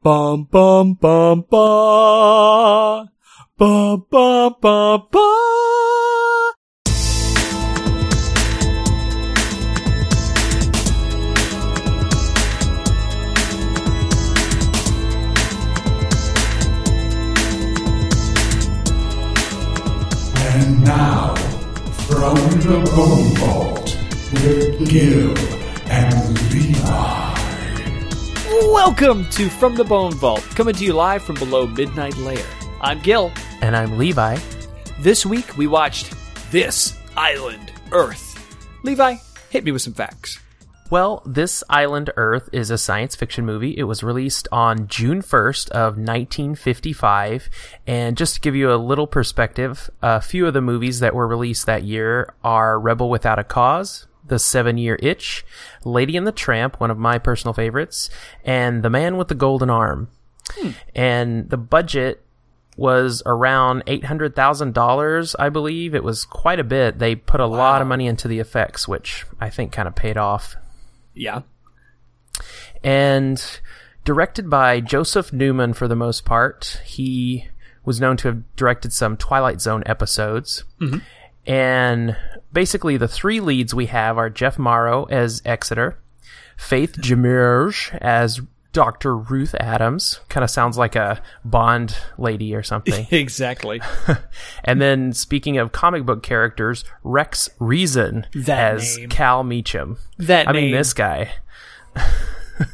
Bum bum bum ba. Bum bum bum ba. And now, from the Bone Vault, with Gil and Levi. Welcome to From the Bone Vault, coming to you live from below Midnight Lair. I'm Gil. And I'm Levi. This week we watched This Island Earth. Levi, hit me with some facts. Well, This Island Earth is a science fiction movie. It was released on June 1st of 1955. And just to give you a little perspective, a few of the movies that were released that year are Rebel Without a Cause, The Seven Year Itch, Lady and the Tramp, one of my personal favorites, and The Man with the Golden Arm. Hmm. And the budget was around $800,000, I believe. It was quite a bit. They put a lot of money into the effects, which I think kind of paid off. Yeah. And directed by Joseph Newman for the most part. He was known to have directed some Twilight Zone episodes. Mm-hmm. And basically, the three leads we have are Jeff Morrow as Exeter, Faith Domergue as Dr. Ruth Adams. Kind of sounds like a Bond lady or something. Exactly. And then, speaking of comic book characters, Rex Reason That as name. Cal Meacham. That I mean, this guy.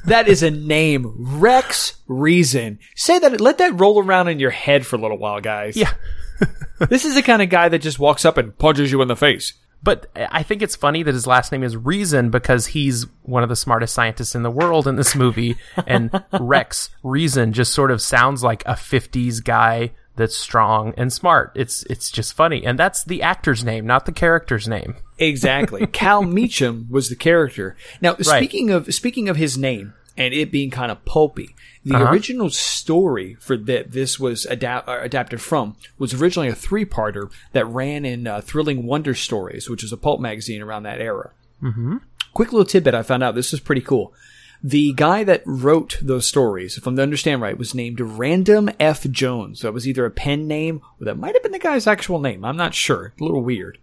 That is a name. Rex Reason. Say that, let that roll around in your head for a little while, guys. Yeah. This is the kind of guy that just walks up and punches you in the face. But I think it's funny that his last name is Reason because he's one of the smartest scientists in the world in this movie. And Rex Reason just sort of sounds like a 50s guy that's strong and smart. It's, it's just funny. And that's the actor's name, not the character's name. Exactly. Cal Meacham was the character. Now, speaking of speaking of his name and it being kind of pulpy, the Uh-huh. original story for that this was uh, adapted from was originally a three-parter that ran in uh, Thrilling Wonder Stories, which was a pulp magazine around that era. Mm-hmm. Quick little tidbit I found out. This is pretty cool. The guy that wrote those stories, if I'm to understand right, was named Random F. Jones. So it was either a pen name or that might have been the guy's actual name. I'm not sure. A little weird.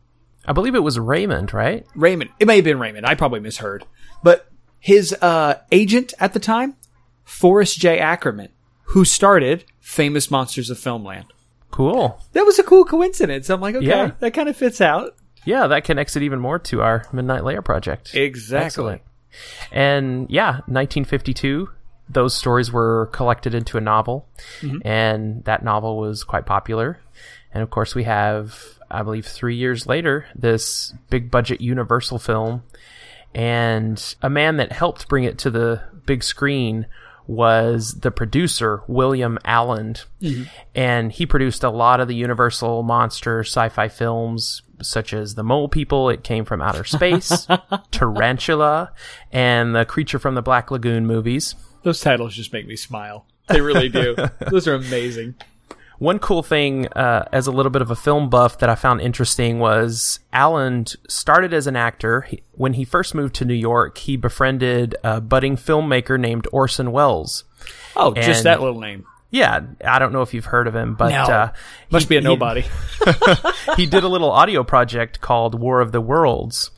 I believe it was Raymond, right? Raymond. It may have been Raymond. I probably misheard. But his uh, agent at the time, Forrest J. Ackerman, who started Famous Monsters of Filmland. Cool. That was a cool coincidence. I'm like, okay, Yeah. that kind of fits out. Yeah, that connects it even more to our Midnight Lair project. Exactly. Excellent. And yeah, 1952, those stories were collected into a novel, mm-hmm. and that novel was quite popular. And of course, we have, I believe, three years later, this big budget Universal film, and a man that helped bring it to the big screen was the producer William Alland, mm-hmm. and he produced a lot of the Universal monster sci-fi films, such as The Mole People, It Came from Outer Space, Tarantula, and the Creature from the Black Lagoon movies. Those titles just make me smile. They really do. Those are amazing. One cool thing, uh, as a little bit of a film buff that I found interesting was Alland started as an actor. He, when he first moved to New York, he befriended a budding filmmaker named Orson Welles. Oh, just that little name. Yeah, I don't know if you've heard of him, but No. uh, Must he- be a he- nobody. he did a little audio project called War of the Worlds,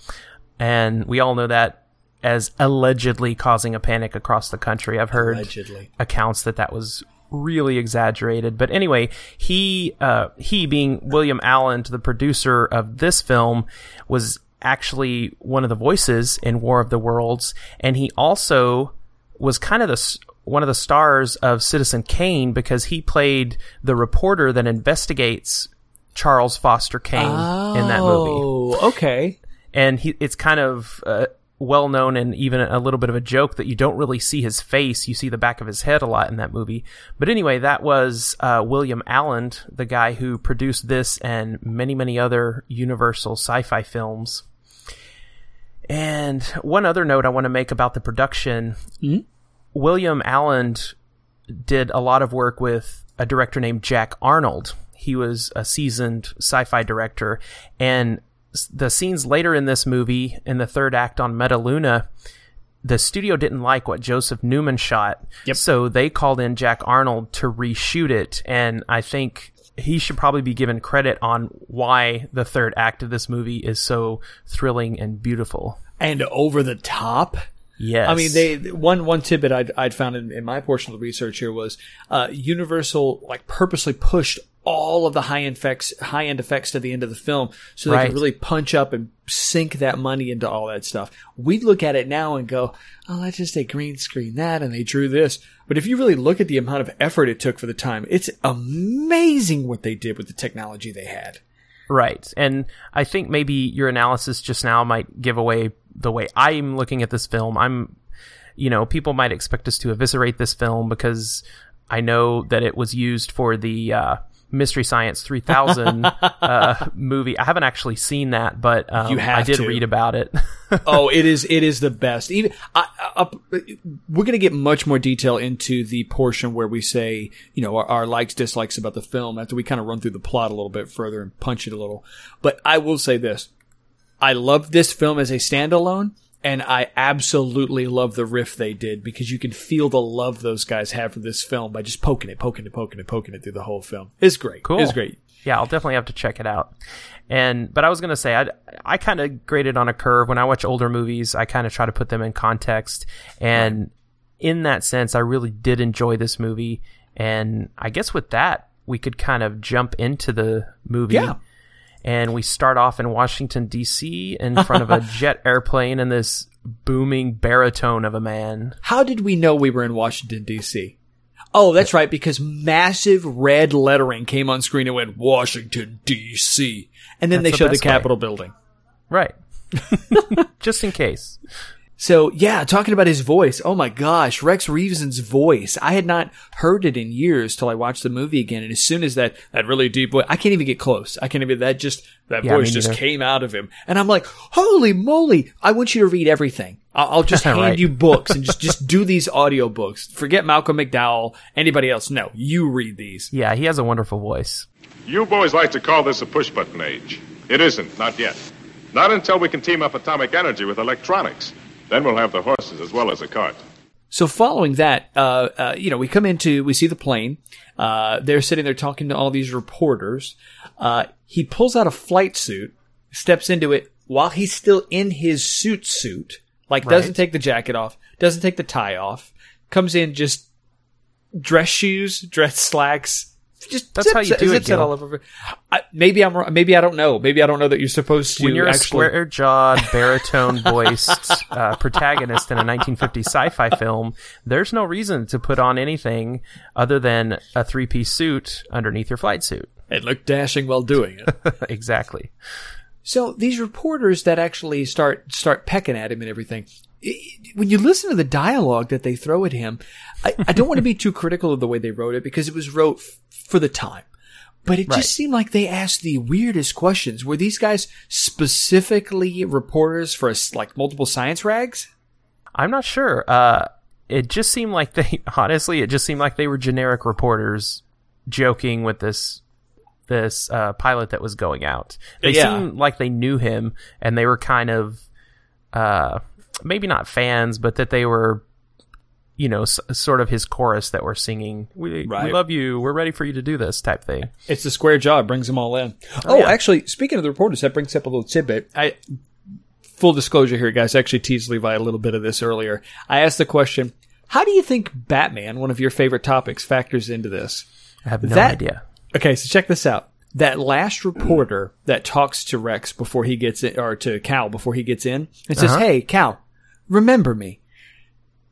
and we all know that as allegedly causing a panic across the country. I've heard Allegedly. accounts that that was really exaggerated, but anyway, he uh, he being William Alland, the producer of this film, was actually one of the voices in War of the Worlds, and he also was kind of the one of the stars of Citizen Kane because he played the reporter that investigates Charles Foster Kane in that movie. Oh, okay. and he it's kind of uh, well known and even a little bit of a joke that you don't really see his face. You see the back of his head a lot in that movie. But anyway that was uh, William Alland the guy who produced this and many many other universal sci-fi films. And one other note i want to make about the production. William Alland did a lot of work with a director named Jack Arnold. He was a seasoned sci-fi director, and the scenes later in this movie, in the third act on Metaluna, the studio didn't like what Joseph Newman shot, Yep. so they called in Jack Arnold to reshoot it. And I think he should probably be given credit on why the third act of this movie is so thrilling and beautiful. and over the top. Yes, I mean, they one one tidbit I'd, I'd found in, in my portion of the research here was uh, Universal like purposely pushed all of the high end effects high end effects to the end of the film so they Right. could really punch up and sink that money into all that stuff. We look at it now and go, "Oh, let's just say green screen that," and they drew this. But if you really look at the amount of effort it took for the time, it's amazing what they did with the technology they had. Right. And I think maybe your analysis just now might give away the way I'm looking at this film. I'm, you know, people might expect us to eviscerate this film because I know that it was used for the, uh, Mystery Science 3000 uh, movie. I haven't actually seen that, but um, I did to. read about it. oh, it is it is the best. Even I, I, we're going to get much more detail into the portion where we say you know our, our likes dislikes about the film after we kind of run through the plot a little bit further and punch it a little. But I will say this: I love this film as a standalone. And I absolutely love the riff they did because you can feel the love those guys have for this film by just poking it, poking it, poking it, poking it through the whole film. It's great. Cool. It's great. yeah, I'll definitely have to check it out. And but I was gonna say I I kind of graded on a curve when I watch older movies. I kind of try to put them in context, and in that sense, I really did enjoy this movie. And I guess with that, we could kind of jump into the movie. Yeah. And we start off in Washington D.C. in front of a jet airplane and this booming baritone of a man. How did we know we were in Washington D.C.? Oh, that's right, because massive red lettering came on screen and went Washington D.C. And then That's they the showed the best way. Capitol building. Right. Just in case. So yeah, talking about his voice. Oh my gosh, Rex Reason's voice. I had not heard it in years till I watched the movie again. And as soon as that that really deep voice, I can't even get close. I can't even. That just that Yeah, voice just neither. came out of him, and I'm like, holy moly! I want you to read everything. I'll, I'll just hand Right. you books and just just do these audio books. Forget Malcolm McDowell, anybody else. No, you read these. Yeah, he has a wonderful voice. You boys like to call this a push button age. It isn't, not yet. Not until we can team up atomic energy with electronics. Then we'll have the horses as well as a cart. So following that, uh, uh, you know, we come into, we see the plane. Uh, they're sitting there talking to all these reporters. Uh, he pulls out a flight suit, steps into it while he's still in his suit suit, like doesn't take the jacket off, doesn't take the tie off, comes in just dress shoes, dress slacks. Just That's how you do it, Gil. all over. I, maybe I'm wrong. Maybe I don't know. Maybe I don't know that you're supposed to. when you're a square-jawed, baritone voiced uh, protagonist in a 1950 sci fi film, there's no reason to put on anything other than a three piece suit underneath your flight suit. it looked dashing while doing it. exactly. So these reporters that actually start start pecking at him and everything. When you listen to the dialogue that they throw at him, I, I don't want to be too critical of the way they wrote it because it was wrote f- for the time. But it Right. just seemed like they asked the weirdest questions. Were these guys specifically reporters for like multiple science rags? I'm not sure. Uh, it just seemed like they, honestly, it just seemed like they were generic reporters joking with this this uh, pilot that was going out. They Yeah. seemed like they knew him and they were kind of uh, maybe not fans, but that they were you know s- sort of his chorus that were singing we, Right. we love you we're ready for you to do this type thing It's the square jaw. It brings them all in. Oh, yeah. actually, speaking of the reporters, that brings up a little tidbit. I, full disclosure here, guys, I actually teased Levi a little bit of this earlier. I asked the question, how do you think Batman, one of your favorite topics, factors into this? i have no That- idea Okay, so check this out. That last reporter that talks to Rex before he gets in, or to Cal before he gets in, and says, Uh-huh. "Hey, Cal, remember me."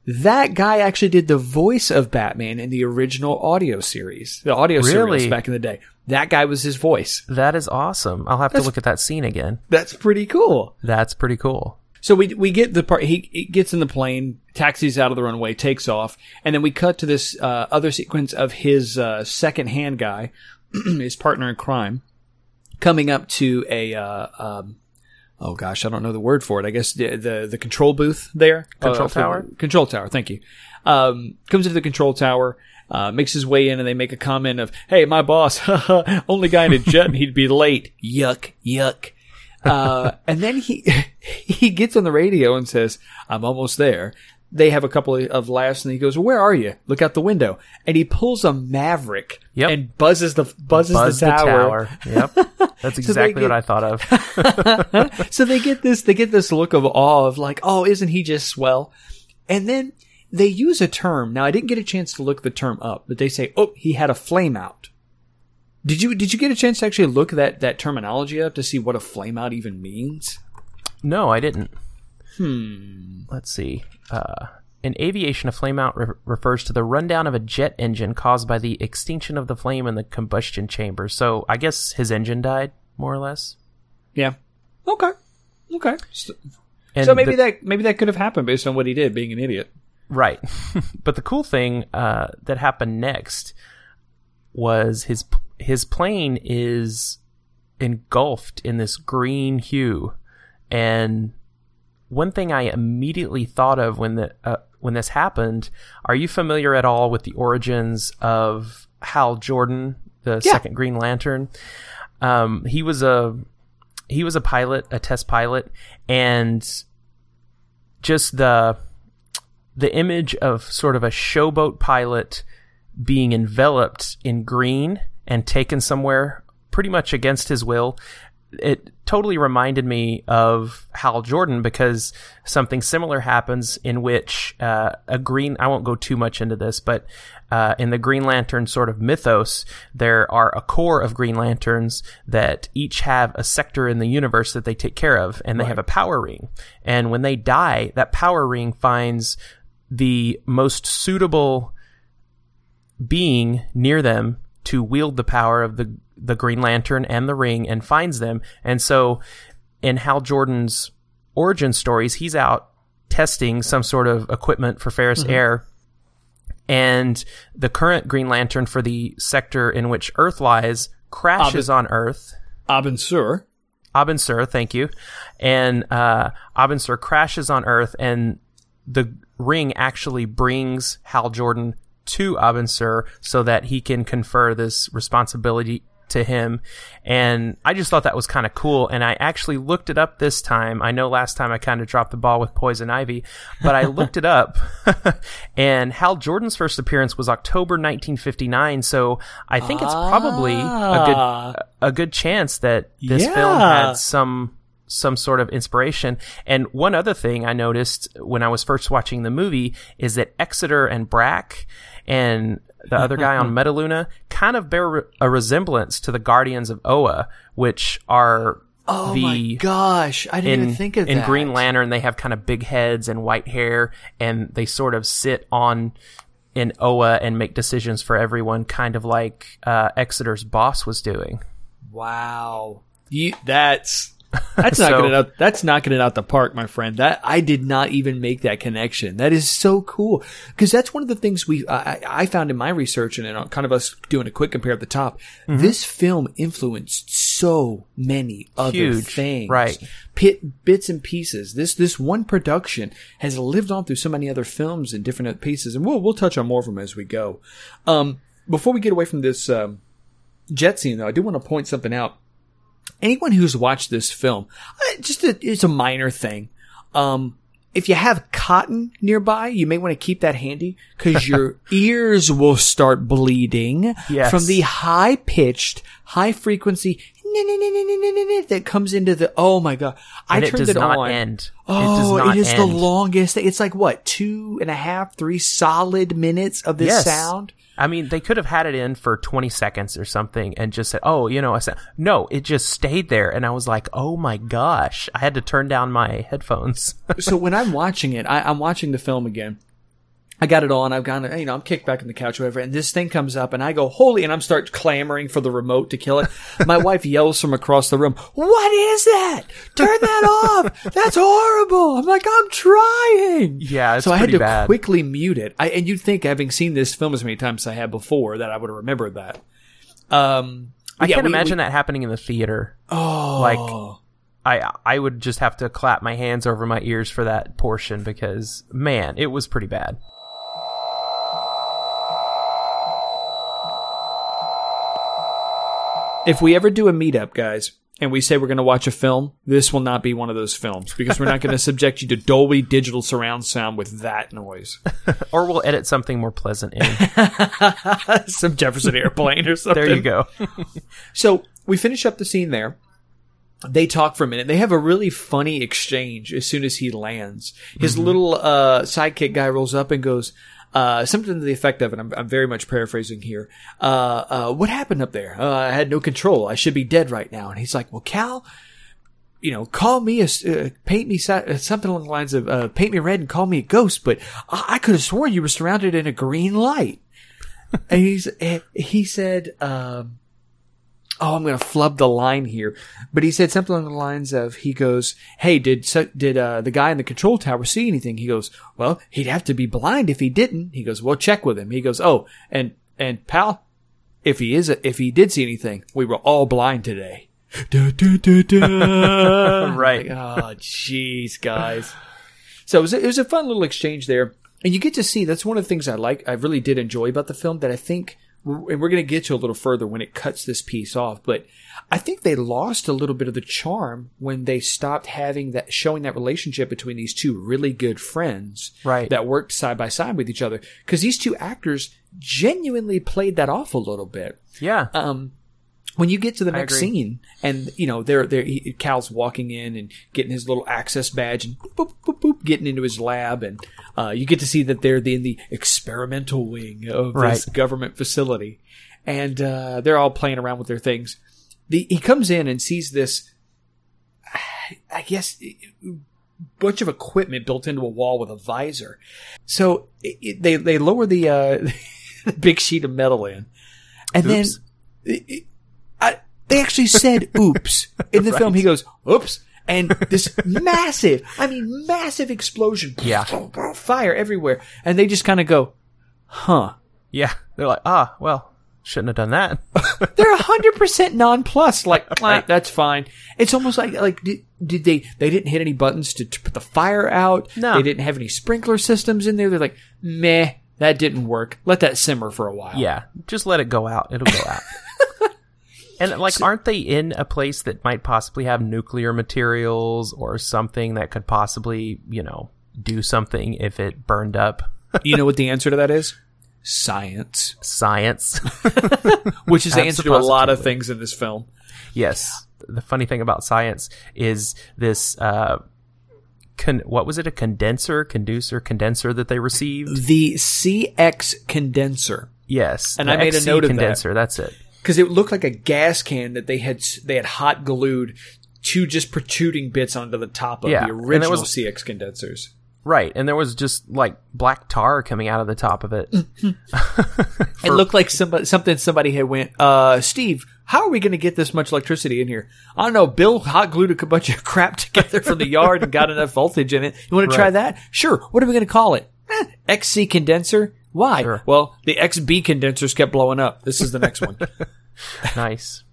That guy actually did the voice of Batman in the original audio series, the audio series back in the day. That guy was his voice. that is awesome i'll have to look at that scene again That's pretty cool. that's pretty cool So we we get the part. He, he gets in the plane, taxis out of the runway, takes off, and then we cut to this uh, other sequence of his uh, second hand guy, his partner in crime, coming up to a. Uh, um, oh gosh, I don't know the word for it. I guess the the, the control booth there, Control Uh, for- tower? Control tower. Thank you. Um, comes into the control tower. Uh, makes his way in and they make a comment of, Hey, my boss, only guy in a jet and he'd be late. Yuck, yuck. uh, and then he he gets on the radio and says, "I'm almost there." They have a couple of laughs, and he goes, "Where are you? Look out the window!" And he pulls a Maverick Yep. and buzzes the buzzes Buzz the tower. Yep. That's exactly what get- I thought of. so they get this they get this look of awe of like, oh, isn't he just swell? And then they use a term. Now I didn't get a chance to look the term up, but they say, oh, he had a flame out. Did you did you get a chance to actually look that that terminology up to see what a flame out even means? No, I didn't. Hmm. Let's see. Uh, in aviation, a flameout re- refers to the rundown of a jet engine caused by the extinction of the flame in the combustion chamber. So I guess his engine died, more or less. Yeah. Okay. Okay. So, so maybe the- that maybe that could have happened based on what he did, being an idiot. Right. but the cool thing uh, that happened next was his his plane is engulfed in this green hue, and one thing I immediately thought of when the uh, when this happened. Are you familiar at all with the origins of Hal Jordan, the Yeah. second Green Lantern? Um, he was a he was a pilot, a test pilot, and just the the image of sort of a showboat pilot being enveloped in green and taken somewhere pretty much against his will. It totally reminded me of Hal Jordan because something similar happens in which uh, a green, I won't go too much into this, but uh, in the Green Lantern sort of mythos, there are a core of Green Lanterns that each have a sector in the universe that they take care of, and they have a power ring. And when they die, that power ring finds the most suitable being near them to wield the power of the the Green Lantern and the ring and finds them. And so in Hal Jordan's origin stories, he's out testing some sort of equipment for Ferris Air. And the current Green Lantern for the sector in which Earth lies crashes on Earth. Abin Sur. Abin Sur, thank you. And uh, Abin Sur crashes on Earth, and the ring actually brings Hal Jordan to Abin Sur so that he can confer this responsibility to him. And I just thought that was kind of cool. And I actually looked it up this time. I know last time I kind of dropped the ball with Poison Ivy, but I looked it up. and Hal Jordan's first appearance was October 1959. So I think it's probably a Ah. good a good chance that this film had some some sort of inspiration. And one other thing I noticed when I was first watching the movie is that Exeter and Brack and the other guy on Metaluna kind of bear a resemblance to the Guardians of Oa, which are Oh the my gosh, I didn't in, even think of in that. Green Lantern, they have kind of big heads and white hair, and they sort of sit on in Oa and make decisions for everyone, kind of like uh, Exeter's boss was doing. Wow, you, that's that's not So- it out. That's knocking it out the park, my friend. That I did not even make that connection. That is so cool because that's one of the things we I, I- found in my research and in kind of us doing a quick compare at the top. Mm-hmm. This film influenced so many other Huge, things, right. Pit, bits and pieces. This this one production has lived on through so many other films and different pieces, and we'll we'll touch on more of them as we go. Um, before we get away from this um, jet scene, though, I do want to point something out anyone who's watched this film, uh, just a, it's a minor thing. Um, if you have cotton nearby, you may want to keep that handy because your ears will start bleeding Yes. from the high pitched, high frequency that comes into the. Oh my god! I And it turned does it not on. end. Oh, it it is the longest. It's like what two and a half, three solid minutes of this Yes. sound. I mean, they could have had it in for 20 seconds or something and just said, oh, you know, I said, no, it just stayed there. And I was like, oh my gosh, I had to turn down my headphones. so when I'm watching it, I, I'm watching the film again. I got it on. I've gone, you know, I'm kicked back in the couch, or whatever, and this thing comes up, and I go, holy, and I'm start clamoring for the remote to kill it. My wife yells from across the room, "What is that? Turn that off! That's horrible!" I'm like, I'm trying. Yeah, it's so I had to bad. quickly mute it. I, and you'd think, having seen this film as many times as I had before, that I would have remembered that. Um, I yeah, can't we- imagine we- that happening in the theater. Oh, Like, I, I would just have to clap my hands over my ears for that portion because, man, it was pretty bad. If we ever do a meetup, guys, and we say we're going to watch a film, this will not be one of those films because we're not going to subject you to Dolby digital surround sound with that noise. Or we'll edit something more pleasant in. Some Jefferson airplane or something. there you go. So we finish up the scene there. They talk for a minute. They have a really funny exchange as soon as he lands. His little uh, sidekick guy rolls up and goes, uh, something to the effect of, and I'm, I'm very much paraphrasing here. Uh, uh, what happened up there? Uh, I had no control. I should be dead right now. And he's like, well, Cal, you know, call me a, uh, paint me uh, something along the lines of, uh, paint me red and call me a ghost, but I, I could have sworn you were surrounded in a green light. and he's, he said, um, oh, I'm going to flub the line here, but he said something along the lines of, he goes, hey, did, so, did, uh, the guy in the control tower see anything? He goes, well, he'd have to be blind if he didn't. He goes, well, check with him. He goes, oh, and, and pal, if he is, if he did see anything, we were all blind today. Da, da, da. Right. Oh, jeez, guys. So it was, a, it was a fun little exchange there. And you get to see, that's one of the things I like, I really did enjoy about the film that I think, and we're going to get to a little further when it cuts this piece off, but I think they lost a little bit of the charm when they stopped having that, showing that relationship between these two really good friends. Right. That worked side by side with each other. Cause these two actors genuinely played that off a little bit Yeah. um, when you get to the next scene and you know they're they're he, Cal's walking in and getting his little access badge and boop, boop, boop, boop, getting into his lab and uh, you get to see that they're the, in the experimental wing of this government facility and uh, they're all playing around with their things. The, he comes in and sees this, I guess, bunch of equipment built into a wall with a visor. So it, it- they they lower the uh, big sheet of metal in, and Oops. then it- it- I, they actually said "oops" in the film. He goes "oops," and this massive, I mean, massive explosion, Yeah. fire everywhere, and they just kind of go, "Huh." Yeah. They're like, ah, well, shouldn't have done that. They're hundred percent nonplussed. Like, "Ah, that's fine. It's almost like like did, did they they didn't hit any buttons to, to put the fire out? No. they didn't have any sprinkler systems in there. They're like, meh, that didn't work. Let that simmer for a while. yeah. Just let it go out. It'll go out. And like, aren't they in a place that might possibly have nuclear materials or something that could possibly, you know, do something if it burned up? you know what the answer to that is? Science, Science. which is the answer to a lot of things in this film. yes. The funny thing about science is this, uh, con- what was it? A condenser, conducer, condenser that they received? The CX condenser. Yes. And I made a note of that. condenser. That's it. Because it looked like a gas can that they had they had hot glued two just protruding bits onto the top of Yeah, the original was- CX condensers. Right. And there was just like black tar coming out of the top of it. it looked like somebody something somebody had went, uh, Steve, how are we going to get this much electricity in here? I don't know. Bill hot glued a bunch of crap together from the yard and got enough voltage in it. You want to try that? Sure. What are we going to call it? Eh, XC condenser. Why? Sure. Well, the XB condensers kept blowing up. This is the next one. nice.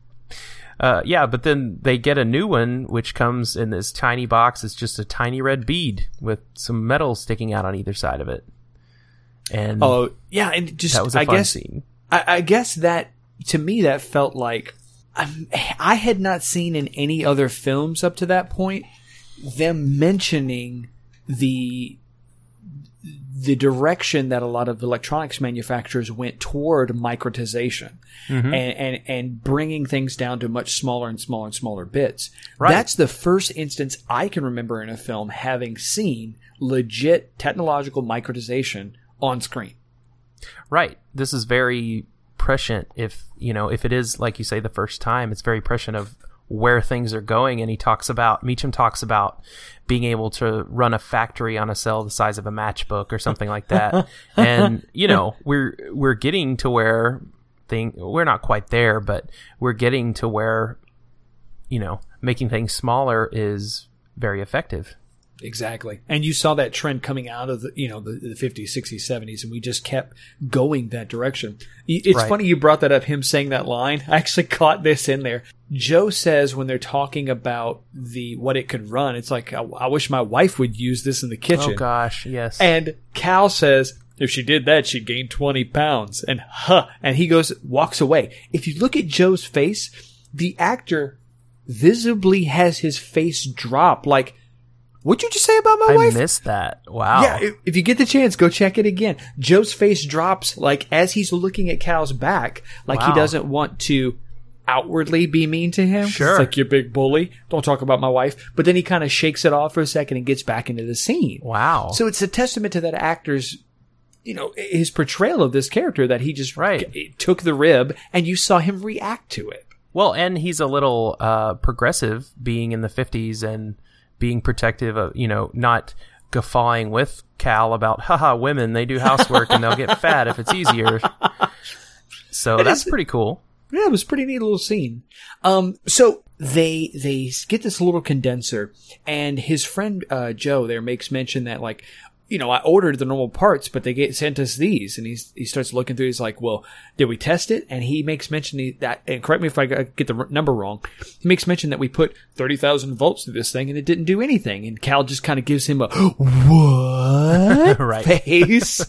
Uh, yeah, but then they get a new one, which comes in this tiny box. It's just a tiny red bead with some metal sticking out on either side of it. And oh, yeah. And just, that was a I fun guess, scene. I, I guess that to me that felt like I'm, I had not seen in any other films up to that point them mentioning the the direction that a lot of electronics manufacturers went toward microtization mm-hmm. and, and and bringing things down to much smaller and smaller and smaller bits. Right. That's the first instance I can remember in a film having seen legit technological microtization on screen. Right. This is very prescient. If you know, if it is like you say the first time, it's very prescient of where things are going. And he talks about Meacham talks about being able to run a factory on a cell the size of a matchbook or something like that. and you know, we're we're getting to where thing we're not quite there, but we're getting to where you know making things smaller is very effective. Exactly. And you saw that trend coming out of the, you know, the, the 50s, 60s, 70s, and we just kept going that direction. It's Right. funny you brought that up, him saying that line. I actually caught this in there. Joe says when they're talking about the, what it could run, it's like, I, I wish my wife would use this in the oh, kitchen. Oh gosh, yes. And Cal says, if she did that, she'd gain 20 pounds. And huh. And he goes, walks away. If you look at Joe's face, the actor visibly has his face drop. Like, what'd you just say about my I wife? I missed that. Wow. Yeah, if, you get the chance, go check it again. Joe's face drops like as he's looking at Cal's back, like he doesn't want to outwardly be mean to him. Sure. It's like you're big bully. Don't talk about my wife. But then he kind of shakes it off for a second and gets back into the scene. wow. So it's a testament to that actor's, you know, his portrayal of this character that he just Right. g- took the rib and you saw him react to it. Well, and he's a little uh, progressive, being in the fifties and being protective of, you know, not guffawing with Cal about, haha, women they do housework and they'll get fat if it's easier. So that's pretty cool. Yeah, it was a pretty neat little scene. Um, so they they get this little condenser, and his friend uh, Joe there makes mention that like, you know, I ordered the normal parts, but they get sent us these, and he's he starts looking through. He's like, well, did we test it? And he makes mention that, and correct me if I get the number wrong. He makes mention that we put thirty thousand volts through this thing, and it didn't do anything. And Cal just kind of gives him a what Right. face.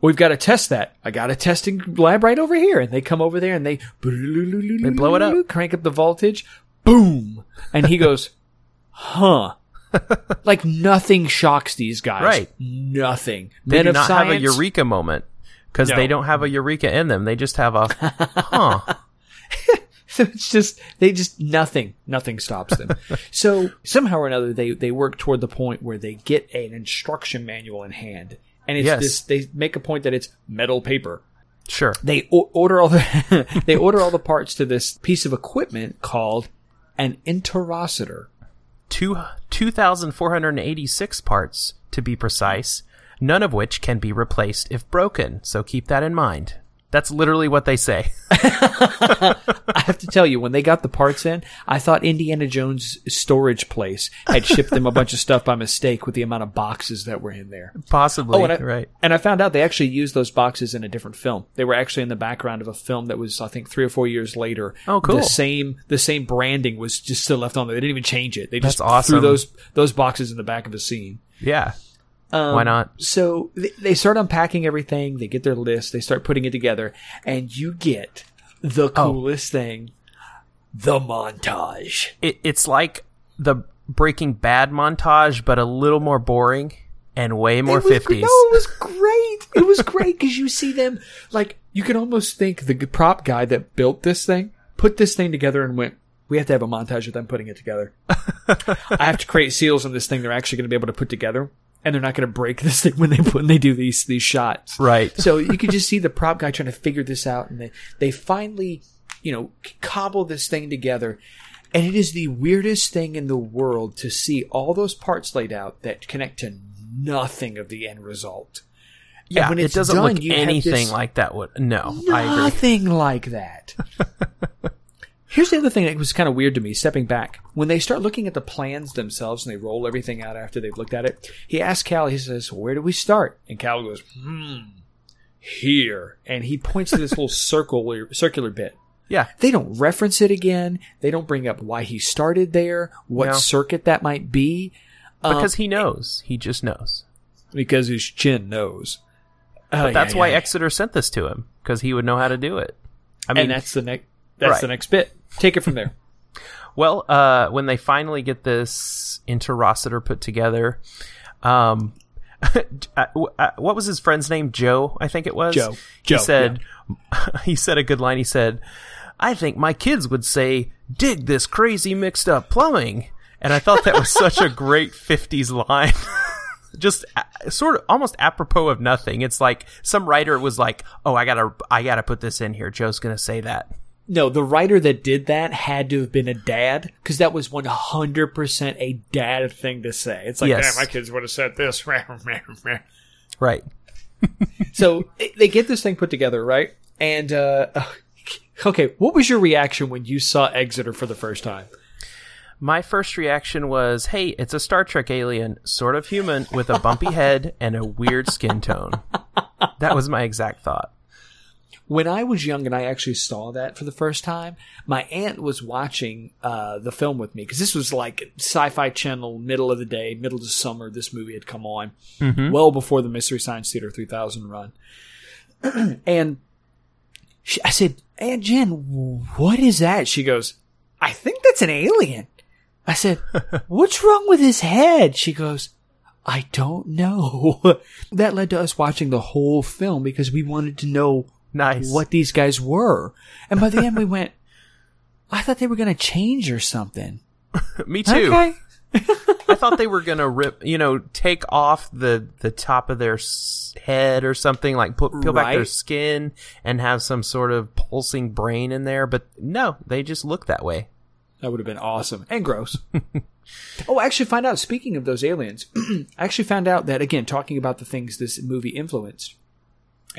We've got to test that. I got a testing lab right over here. And they come over there and they they blow it up. crank up the voltage, boom. And he goes, huh. like nothing shocks these guys. Right. Nothing. They Men do not science. have a eureka moment because No. they don't have a eureka in them. They just have a, huh. So it's just they just nothing, nothing stops them. so somehow or another, they they work toward the point where they get an instruction manual in hand, and it's Yes. this. They make a point that it's metal paper. Sure. They o- order all the they order all the parts to this piece of equipment called an interocitor. Two, 2,486 parts, to be precise, none of which can be replaced if broken, so keep that in mind. That's literally what they say. I have to tell you, when they got the parts in, I thought Indiana Jones' storage place had shipped them a bunch of stuff by mistake with the amount of boxes that were in there. Possibly, Oh, and I, right. and I found out they actually used those boxes in a different film. They were actually in the background of a film that was, I think, three or four years later. Oh, cool. The same, the same branding was just still left on there. They didn't even change it. They just That's awesome. threw those those boxes in the back of a scene. Yeah. Um, Why not? So they, they start unpacking everything. They get their list. They start putting it together, and you get the Oh. coolest thing: the montage. It, it's like the Breaking Bad montage, but a little more boring and way more It was gr- 50s. No, it was great. It was great because you see them like you can almost think the prop guy that built this thing put this thing together and went. We have to have a montage of them putting it together. I have to create seals on this thing they're actually going to be able to put together, and they're not going to break this thing when they when they do these these shots. Right. So you could just see the prop guy trying to figure this out, and they they finally, you know, cobble this thing together. And it is the weirdest thing in the world to see all those parts laid out that connect to nothing of the end result. yeah, when it doesn't done, look anything like that would. No, I agree. Nothing like that. Here's the other thing that was kind of weird to me, stepping back. When they start looking at the plans themselves and they roll everything out after they've looked at it, he asks Cal, he says, Where do we start? And Cal goes, Hmm, here. And he points to this little circular, circular bit. Yeah. They don't reference it again. They don't bring up why he started there, what No. circuit that might be, Because he knows. He just knows. because his chin knows. But that's yeah, why yeah. Exeter sent this to him, because he would know how to do it. I mean, and that's the next. That's Right. the next bit. Take it from there. Well, uh, when they finally get this interocitor put together, um, uh, uh, what was his friend's name? Joe, I think it was. Joe. He Joe, said, he said a good line. He said, "I think my kids would say, dig this crazy mixed up plumbing," and I thought that was such a great '50s line. Just uh, sort of almost apropos of nothing. It's like some writer was like, "Oh, I gotta, I gotta put this in here." Joe's gonna say that. No, the writer that did that had to have been a dad because that was 100% a dad thing to say. It's like, Yes. "Man, my kids would have said this. Right. so they get this thing put together, right? And, uh, okay, what was your reaction when you saw Exeter for the first time? My first reaction was, hey, it's a Star Trek alien, sort of human, with a bumpy head and a weird skin tone. That was my exact thought. When I was young and I actually saw that for the first time, my aunt was watching uh, the film with me because this was like Sci-Fi Channel, middle of the day, middle of the summer. This movie had come on well before the Mystery Science Theater 3000 run, and she, I said, "Aunt Jen, what is that?" She goes, "I think that's an alien. I said, what's wrong with his head? She goes, I don't know. that led to us watching the whole film because we wanted to know Nice. what these guys were. And by the end, we went, I thought they were going to change or something. Me too. Okay. I thought they were gonna rip, you know, take off the the top of their s- head or something, like put, peel back their skin and have some sort of pulsing brain in there. But no, they just look that way. That would have been awesome and gross. oh, I actually found out. Speaking of those aliens, I actually found out that again, talking about the things this movie influenced.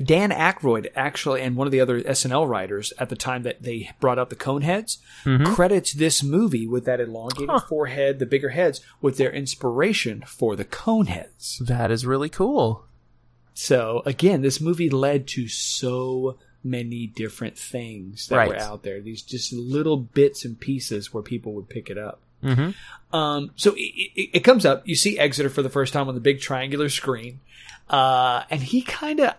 Dan Aykroyd actually, and one of the other SNL writers at the time that they brought out the Coneheads, credits this movie with that elongated forehead, the bigger heads, with their inspiration for the Coneheads. That is really cool. So again, this movie led to so many different things that were out there. These just little bits and pieces where people would pick it up. Um, so it, it, it comes up. You see Exeter for the first time on the big triangular screen, uh, and he kind of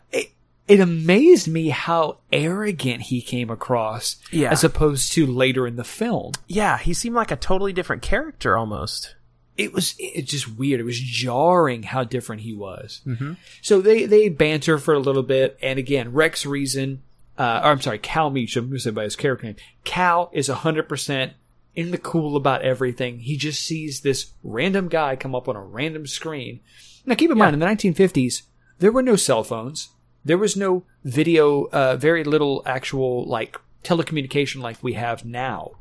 it, it amazed me how arrogant he came across, Yeah. as opposed to later in the film. Yeah, he seemed like a totally different character almost. it was it's just weird. It was jarring how different he was. Mm-hmm. So they they banter for a little bit, and again, Rex Reason, uh, or I'm sorry, Cal Meacham, who's by his character name. Cal is hundred percent in the cool about everything. He just sees this random guy come up on a random screen. Now, keep in mind, in the 1950s, there were no cell phones. There was no video, uh, very little actual like telecommunication like we have now,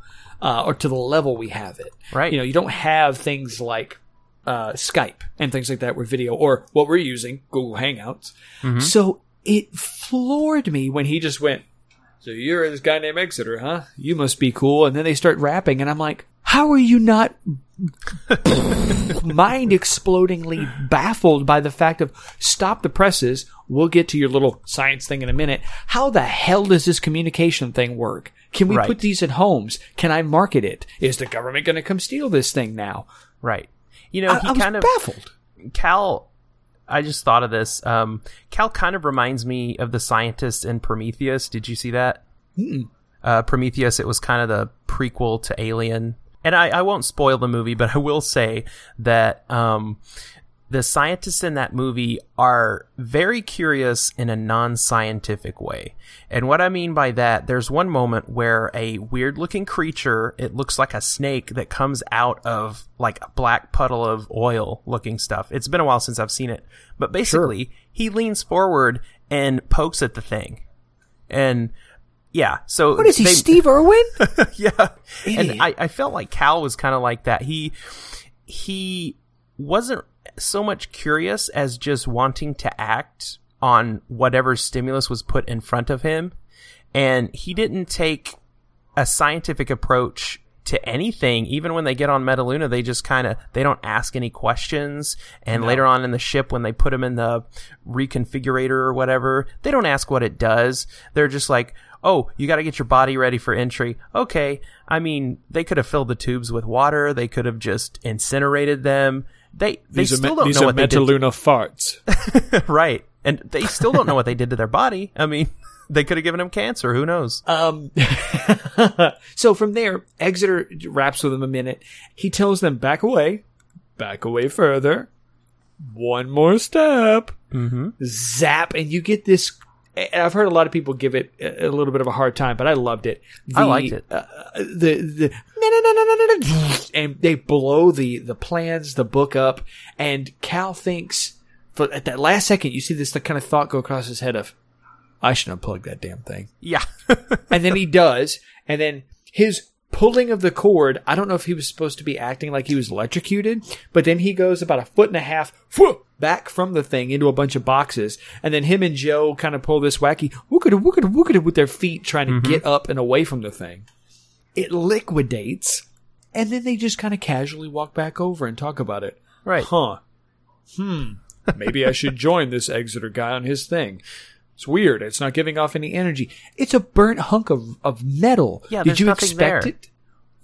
uh, or to the level we have it. Right. You know, you don't have things like uh, Skype and things like that with video, or what we're using, Google Hangouts. So it floored me when he just went, "So you're this guy named Exeter, huh? You must be cool." And then they start rapping, and I'm like, "How are you not?" Mind explodingly baffled by the fact of stop the presses. We'll get to your little science thing in a minute. How the hell does this communication thing work? Can we Right. put these in homes? Can I market it? Is the government going to come steal this thing now? Right. You know, I, he I kind of baffled. Cal. I just thought of this. Um, Cal kind of reminds me of the scientist in Prometheus. Did you see that? Uh, Prometheus. It was kind of the prequel to Alien. And I, I won't spoil the movie, but I will say that um, the scientists in that movie are very curious in a non-scientific way. And what I mean by that, there's one moment where a weird-looking creature, it looks like a snake that comes out of like a black puddle of oil-looking stuff. It's been a while since I've seen it, but basically, he leans forward and pokes at the thing, and yeah. So What is he, they- Steve Irwin? yeah. Idiot. And I, I felt like Cal was kind of like that. He he wasn't so much curious as just wanting to act on whatever stimulus was put in front of him. And he didn't take a scientific approach to anything. Even when they get on Metaluna, they just kind of they don't ask any questions. And later on in the ship, when they put him in the reconfigurator or whatever, they don't ask what it does. They're just like, "Oh, you got to get your body ready for entry." Okay. I mean, they could have filled the tubes with water. They could have just incinerated them. They they still don't know what they did. farts. right, and they still don't know what they did to their body. I mean, they could have given him cancer. Who knows? Um, so from there, Exeter raps with him a minute. He tells them back away, back away further, one more step, mm-hmm. zap, and you get this. I've heard a lot of people give it a little bit of a hard time, but I loved it. The, I liked it. Uh, the the no no no no no no no, and they blow the the plans, the book up, and Cal thinks. For at that last second, you see this kind of thought go across his head of, I should unplug that damn thing yeah, and then he does, and then his pulling of the cord. I don't know if he was supposed to be acting like he was electrocuted, but then he goes about a foot and a half whoop, back from the thing into a bunch of boxes, and then him and Joe kind of pull this wacky wookada wookada wookada with their feet, trying to get up and away from the thing. It liquidates, and then they just kind of casually walk back over and talk about it. right. Huh. Hmm. Maybe I should join this Exeter guy on his thing. It's weird. It's not giving off any energy. It's a burnt hunk of, of metal. Yeah, did you expect there. it?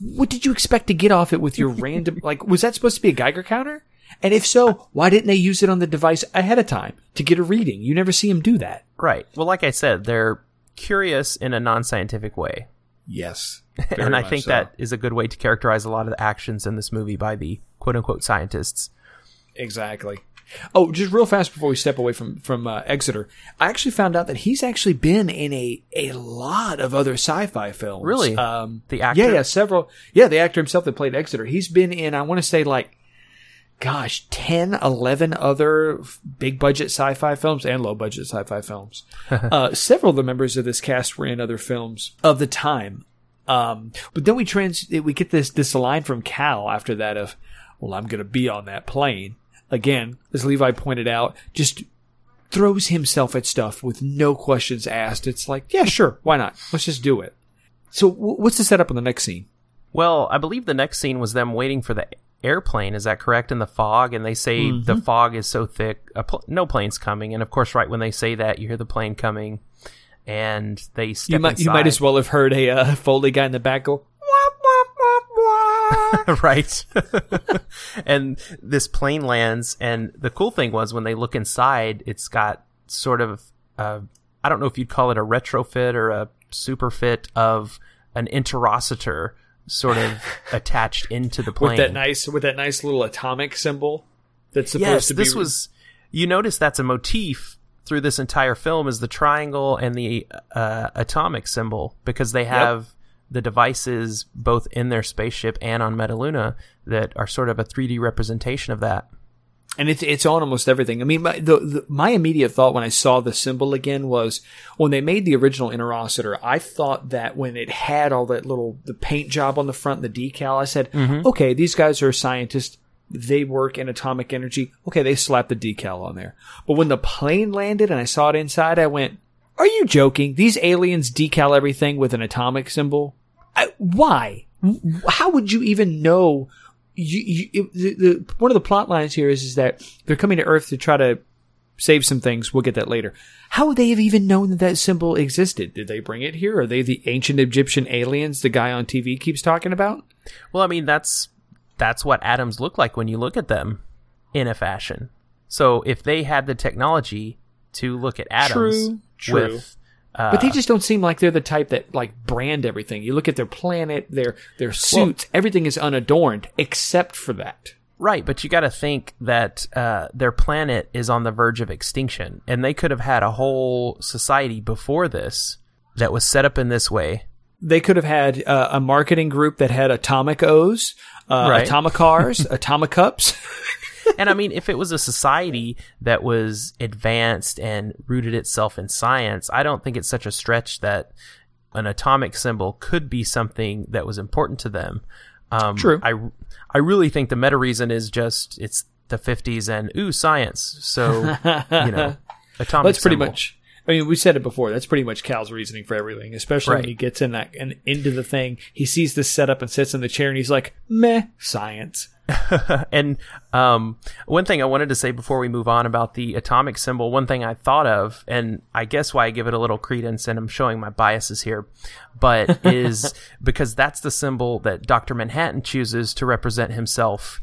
What did you expect to get off it with your random like was that supposed to be a Geiger counter? And if so, why didn't they use it on the device ahead of time to get a reading? You never see them do that. Right. Well, like I said, they're curious in a non-scientific way. Yes. and I think so. that is a good way to characterize a lot of the actions in this movie by the quote unquote scientists. Exactly. Oh, just real fast before we step away from from uh, Exeter, I actually found out that he's actually been in a a lot of other sci-fi films. Really? Um, The actor? Yeah, yeah, several. Yeah, the actor himself that played Exeter. He's been in. I want to say like, gosh, 10, 11 other f- big budget sci-fi films and low budget sci-fi films. uh, several of the members of this cast were in other films of the time. Um, but then we trans we get this this line from Cal after that of, "Well, I'm going to be on that plane." Again, as Levi pointed out, just throws himself at stuff with no questions asked. It's like, yeah, sure, why not? Let's just do it. So, w- what's the setup on the next scene? Well, I believe the next scene was them waiting for the airplane. Is that correct? In the fog, and they say Mm-hmm. the fog is so thick, a pl- no plane's coming. And of course, right when they say that, you hear the plane coming, and they step You might you might as well have heard a uh, Foley guy in the back go, right. and this plane lands, and the cool thing was when they look inside, it's got sort of uh, I don't know if you'd call it a retrofit or a super fit of an interocitor sort of attached into the plane. with that nice with that nice little atomic symbol that's supposed yes, to be this was. You notice that's a motif through this entire film is the triangle and the uh, atomic symbol because they have the devices both in their spaceship and on Metaluna that are sort of a 3D representation of that. and it's it's on almost everything. I mean, my, the, the, my immediate thought when I saw the symbol again was when they made the original Interocitor. I thought that when it had all that little the paint job on the front, the decal, I said, mm-hmm. okay, these guys are scientists. They work in atomic energy. Okay, they slapped the decal on there. But when the plane landed and I saw it inside, I went, "Are you joking? These aliens decal everything with an atomic symbol? Why? How would you even know?" You, you, the, the, one of the plot lines here is, is that they're coming to Earth to try to save some things. We'll get that later. How would they have even known that that symbol existed? Did they bring it here? Are they the ancient Egyptian aliens the guy on TV keeps talking about? Well, I mean that's that's what atoms look like when you look at them in a fashion. So if they had the technology to look at atoms True, true. with uh, But they just don't seem like they're the type that like brand everything. You look at their planet, their their suits, everything is unadorned except for that. Right, but you got to think that uh, their planet is on the verge of extinction, and they could have had a whole society before this that was set up in this way. They could have had uh, a marketing group that had atomic O's, uh, Right. atomic cars, atomic cups. And I mean, if it was a society that was advanced and rooted itself in science, I don't think it's such a stretch that an atomic symbol could be something that was important to them. Um, True. I, I really think the meta reason is just it's the 50s and ooh science. So you know, atomic. That's pretty symbol. much. I mean, we said it before. That's pretty much Cal's reasoning for everything. Especially when he gets in that and into the thing, he sees this setup and sits in the chair, and he's like, "Meh, science." And um, one thing I wanted to say before we move on about the atomic symbol, one thing I thought of, and I guess why I give it a little credence, and I'm showing my biases here, but is because that's the symbol that Dr. Manhattan chooses to represent himself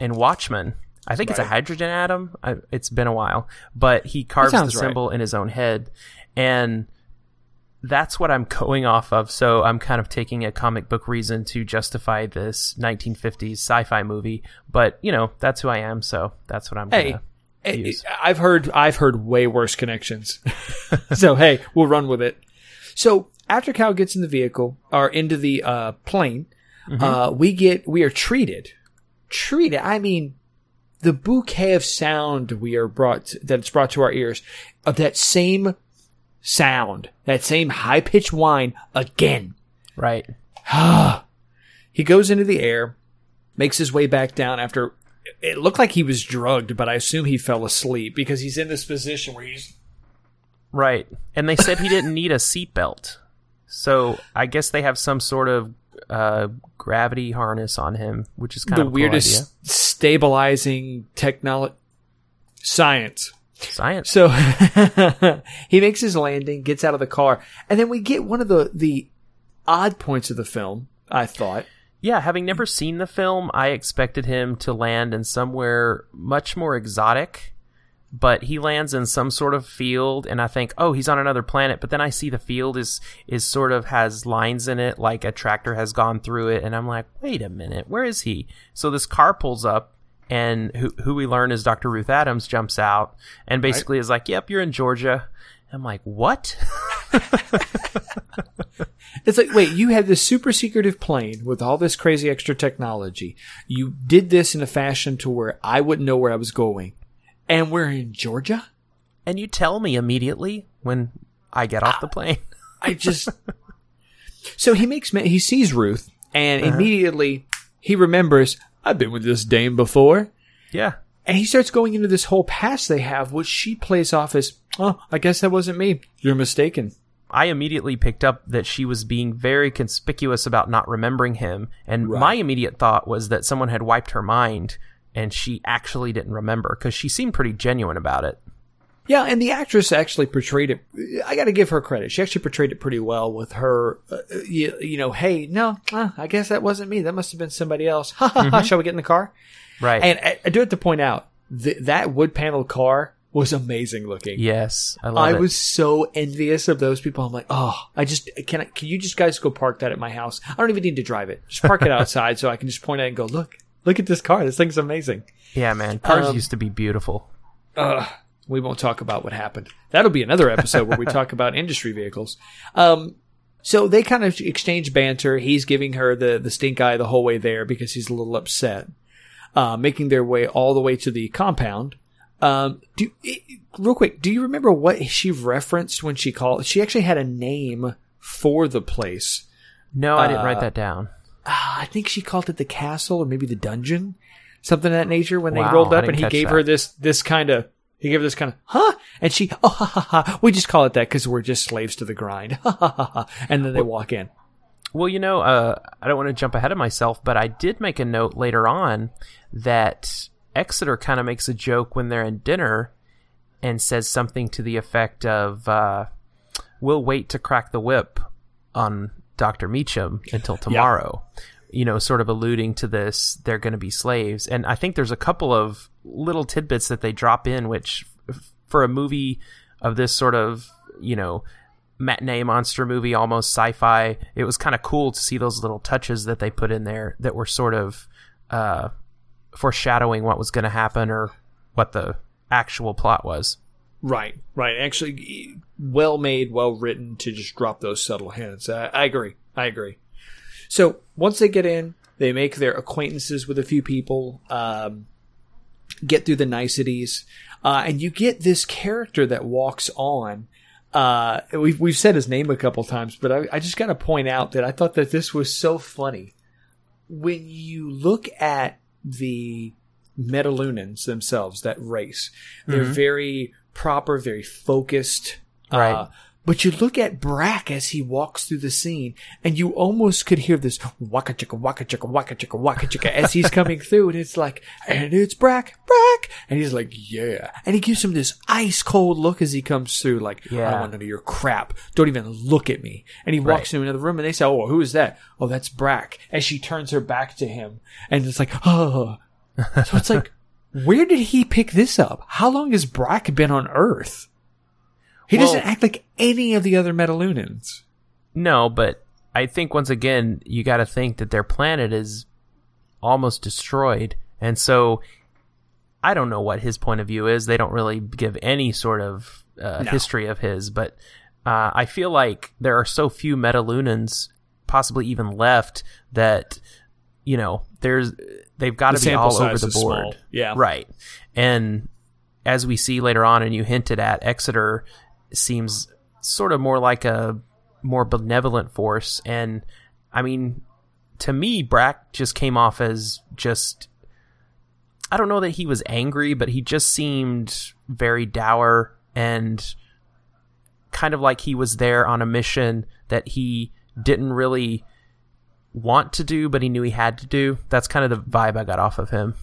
in Watchmen. I think it's a hydrogen atom. I, it's been a while, but he carves the sounds right. symbol in his own head. And that's what I'm going off of. So I'm kind of taking a comic book reason to justify this 1950s sci-fi movie. But you know, that's who I am. So that's what I'm. Hey, gonna hey. I've heard I've heard way worse connections. so hey, we'll run with it. So after Cal gets in the vehicle or into the uh, plane, Mm-hmm. uh, we get we are treated, treated. I mean, the bouquet of sound we are brought that's brought to our ears of that same sound, that same high pitched whine again. Right. He goes into the air, makes his way back down after. It looked like he was drugged, but I assume he fell asleep because he's in this position where he's Right. And they said he didn't need a seatbelt. So I guess they have some sort of uh, gravity harness on him, which is kind the of cool weirdest idea. stabilizing technology science. Science. So he makes his landing, gets out of the car, and then we get one of the the odd points of the film. I thought Yeah, having never seen the film, I expected him to land in somewhere much more exotic but he lands in some sort of field and I think, "Oh, he's on another planet." But then I see the field is is sort of has lines in it like a tractor has gone through it and I'm like, "Wait a minute, where is he?" So this car pulls up and who who we learn is Dr. Ruth Adams jumps out and basically is like, "Yep, you're in Georgia." I'm like, "What?" It's like, wait, you had this super secretive plane with all this crazy extra technology. You did this in a fashion to where I wouldn't know where I was going. And we're in Georgia? and you tell me immediately when I get off the ah, plane. I just. so he makes, he sees Ruth and uh-huh. immediately he remembers, I've been with this dame before. yeah. And he starts going into this whole past they have, which she plays off as, oh, I guess that wasn't me. You're mistaken. I immediately picked up that she was being very conspicuous about not remembering him, and my immediate thought was that someone had wiped her mind and she actually didn't remember because she seemed pretty genuine about it. Yeah, and the actress actually portrayed it. I got to give her credit. She actually portrayed it pretty well with her, uh, you, you know, hey, no, uh, I guess that wasn't me. That must have been somebody else. Ha ha ha. Shall we get in the car? Right. And I, I do have to point out th- that wood paneled car was amazing looking. yes, I love I was so envious of those people. I'm like, oh, I just can. I, can you just guys go park that at my house? I don't even need to drive it. Just park it outside so I can just point at it and go, look, look at this car. This thing's amazing. yeah, man. Cars Um, used to be beautiful. We won't talk about what happened. That'll be another episode where we talk about industry vehicles. Um, so they kind of exchange banter. He's giving her the, the stink eye the whole way there because he's a little upset. Uh, making their way all the way to the compound. Um, do, real quick, do you remember what she referenced when she called? She actually had a name for the place. No, I didn't write uh, that down. Ah, I think she called it the castle or maybe the dungeon, something of that nature. When they rolled up and he gave that. her this this kind of he gave her this kind of huh, and she oh ha ha ha. We just call it that because we're just slaves to the grind. Ha ha ha ha. And then they walk in. Well, you know, uh, I don't want to jump ahead of myself, but I did make a note later on that Exeter kind of makes a joke when they're in dinner and says something to the effect of, uh, "We'll wait to crack the whip on Doctor Meacham until tomorrow." yeah. You know, sort of alluding to this, they're going to be slaves, and I think there's a couple of little tidbits that they drop in, which for a movie of this sort of, you know, matinee monster movie, almost sci-fi. It was kind of cool to see those little touches that they put in there that were sort of uh, foreshadowing what was going to happen or what the actual plot was. Right, right. Actually, well made, well written to just drop those subtle hints. I, I agree. I agree. So once they get in, they make their acquaintances with a few people, um, get through the niceties, uh, and you get this character that walks on. Uh, we've we've said his name a couple times, but I, I just got to point out that I thought that this was so funny when you look at the Metalunans themselves, that race. They're very proper, very focused. Right. Uh, but you look at Brack as he walks through the scene, and you almost could hear this waka chicka waka chicka waka chicka waka chicka as he's coming through, and it's like, and it's Brack, Brack, and he's like, yeah, and he gives him this ice cold look as he comes through, like, I don't want none of your crap, don't even look at me, and he walks Right. into another room, and they say, oh, who is that? Oh, that's Brack, as she turns her back to him, and it's like, oh, so it's like, where did he pick this up? How long has Brack been on Earth? He Well- doesn't act like any of the other Metalunans. No, but I think once again you got to think that their planet is almost destroyed, and so I don't know what his point of view is. They don't really give any sort of uh, No. history of his, but uh, I feel like there are so few Metalunans, possibly even left, that you know there's they've got The to be sample all over the board. small. Yeah. right. And as we see later on, and you hinted at, Exeter seems sort of more like a more benevolent force. And I mean, to me, Brack just came off as just. I don't know that he was angry, but he just seemed very dour and kind of like he was there on a mission that he didn't really want to do, but he knew he had to do. That's kind of the vibe I got off of him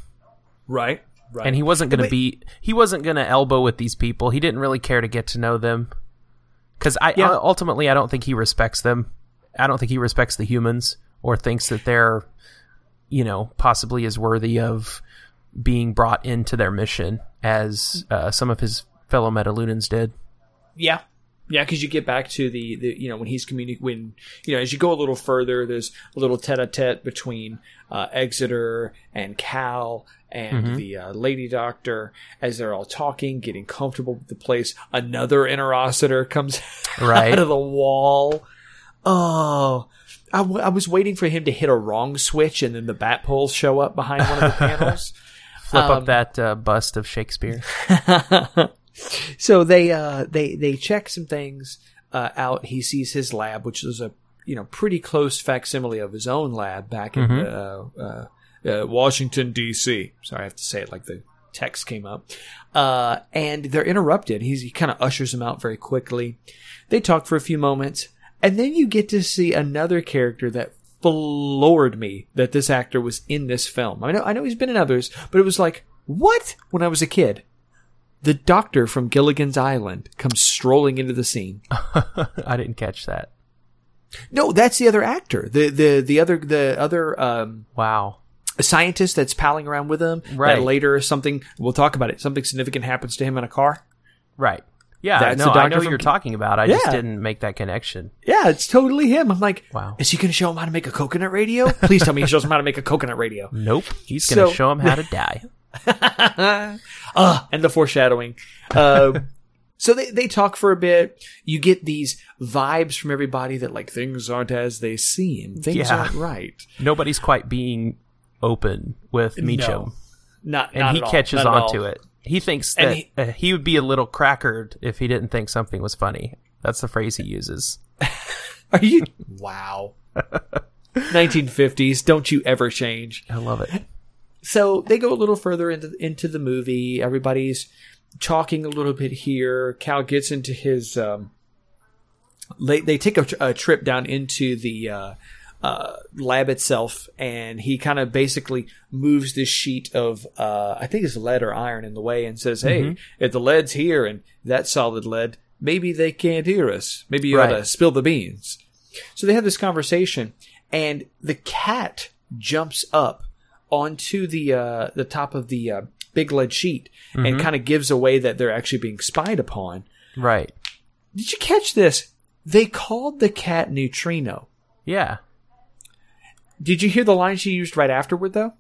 Right. Right. and he wasn't going to be he wasn't going to elbow with these people he didn't really care to get to know them because i Yeah. ultimately i don't think he respects them i don't think he respects the humans or thinks that they're you know possibly as worthy of being brought into their mission as uh, some of his fellow Metalunans did. Yeah. Yeah, because you get back to the, the you know when he's communicating when you know as you go a little further, there's a little tete-a-tete between uh, Exeter and Cal and the uh, Lady Doctor as they're all talking, getting comfortable with the place. Another interocitor comes Right. out of the wall. Oh, I, w- I was waiting for him to hit a wrong switch and then the bat poles show up behind one of the panels. Flip Um, up that uh, bust of Shakespeare. so they uh they they check some things uh, out. He sees his lab, which is a you know pretty close facsimile of his own lab back in uh, uh, uh, Washington D.C. Sorry, I have to say it like the text came up. Uh, and they're interrupted. He's, he kind of ushers them out very quickly. They talk for a few moments, and then you get to see another character that floored me that this actor was in this film. I know I know he's been in others, but it was like what when I was a kid the doctor from Gilligan's Island comes strolling into the scene. I didn't catch that. No, that's the other actor. The the the other the other um, Wow. scientist that's palling around with him. Right. That later something we'll talk about it. Something significant happens to him in a car. Right. Yeah, That's no, the I doctor know what from- you're talking about. I just didn't make that connection. Yeah, it's totally him. I'm like, Wow. Is he going to show him how to make a coconut radio? Please tell me he shows him how to make a coconut radio. Nope. He's going to So- show him how to die. Ah, and the foreshadowing. Uh, so they, they talk for a bit. You get these vibes from everybody that like things aren't as they seem. Things Yeah. aren't right. Nobody's quite being open with Meacham. No. Not, and not he at all. catches on to it. He thinks that he- uh, he would be a little crackered if he didn't think something was funny. That's the phrase he uses. Are you? Wow. 1950s. Don't you ever change. I love it. So they go a little further into into the movie. Everybody's talking a little bit here. Cal gets into his. Um, they they take a, a trip down into the uh, uh, lab itself, and he kind of basically moves this sheet of uh, I think it's lead or iron in the way, and says, "Hey, if the lead's here and that's solid lead, maybe they can't hear us. Maybe you ought to spill the beans." So they have this conversation, and the cat jumps up onto the uh, the top of the uh, big lead sheet and kind of gives away that they're actually being spied upon. Right. Did you catch this? They called the cat Neutrino. Yeah. Did you hear the line she used right afterward, though?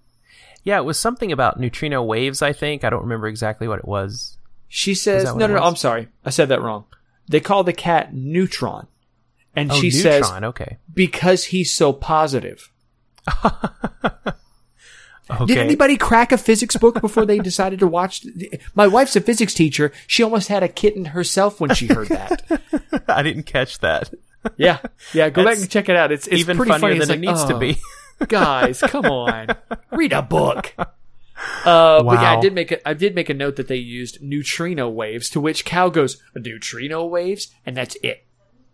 Yeah, it was something about neutrino waves, I think. I don't remember exactly what it was. She says, "No, no, no. I'm sorry. I said that wrong. They call the cat Neutron, and Oh, she neutron. says okay. because he's so positive." Okay. Did anybody crack a physics book before they decided to watch? My wife's a physics teacher. She almost had a kitten herself when she heard that. I didn't catch that. Yeah, yeah. Go back and check it out. It's, it's Even pretty funnier funny. than It's it like, needs to oh, be. guys, come on, read a book. Uh, But yeah, I did make a, I did make a note that they used neutrino waves, to which Cal goes neutrino waves, and that's it.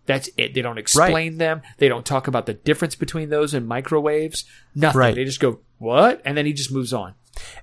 That's it. They don't explain them. They don't talk about the difference between those and microwaves. Nothing. Right. They just go what, and then he just moves on.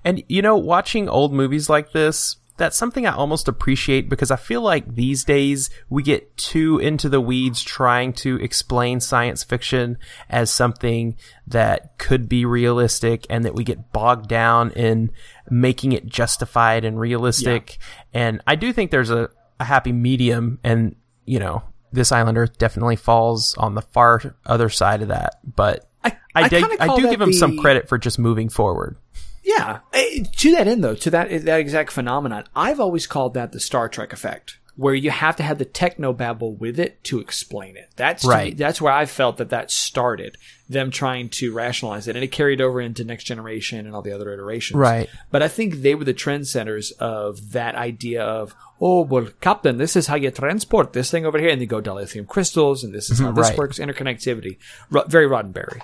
And you know, watching old movies like this, that's something I almost appreciate because I feel like these days we get too into the weeds trying to explain science fiction as something that could be realistic and that we get bogged down in making it justified and realistic. And I do think there's a, a happy medium and, you know, this Island Earth definitely falls on the far other side of that, but I, I, dig- kinda I do give him some credit for just moving forward. Yeah. Eh, To that end, though, to that that exact phenomenon, I've always called that the Star Trek effect, where you have to have the techno babble with it to explain it. That's Right. me- that's where I felt that that started them trying to rationalize it, and it carried over into Next Generation and all the other iterations. Right. But I think they were the trendsetters of that idea of. Oh well, Captain, this is how you transport this thing over here, and they go dilithium crystals, and this is how this Right. works. Interconnectivity, Ro- very Roddenberry.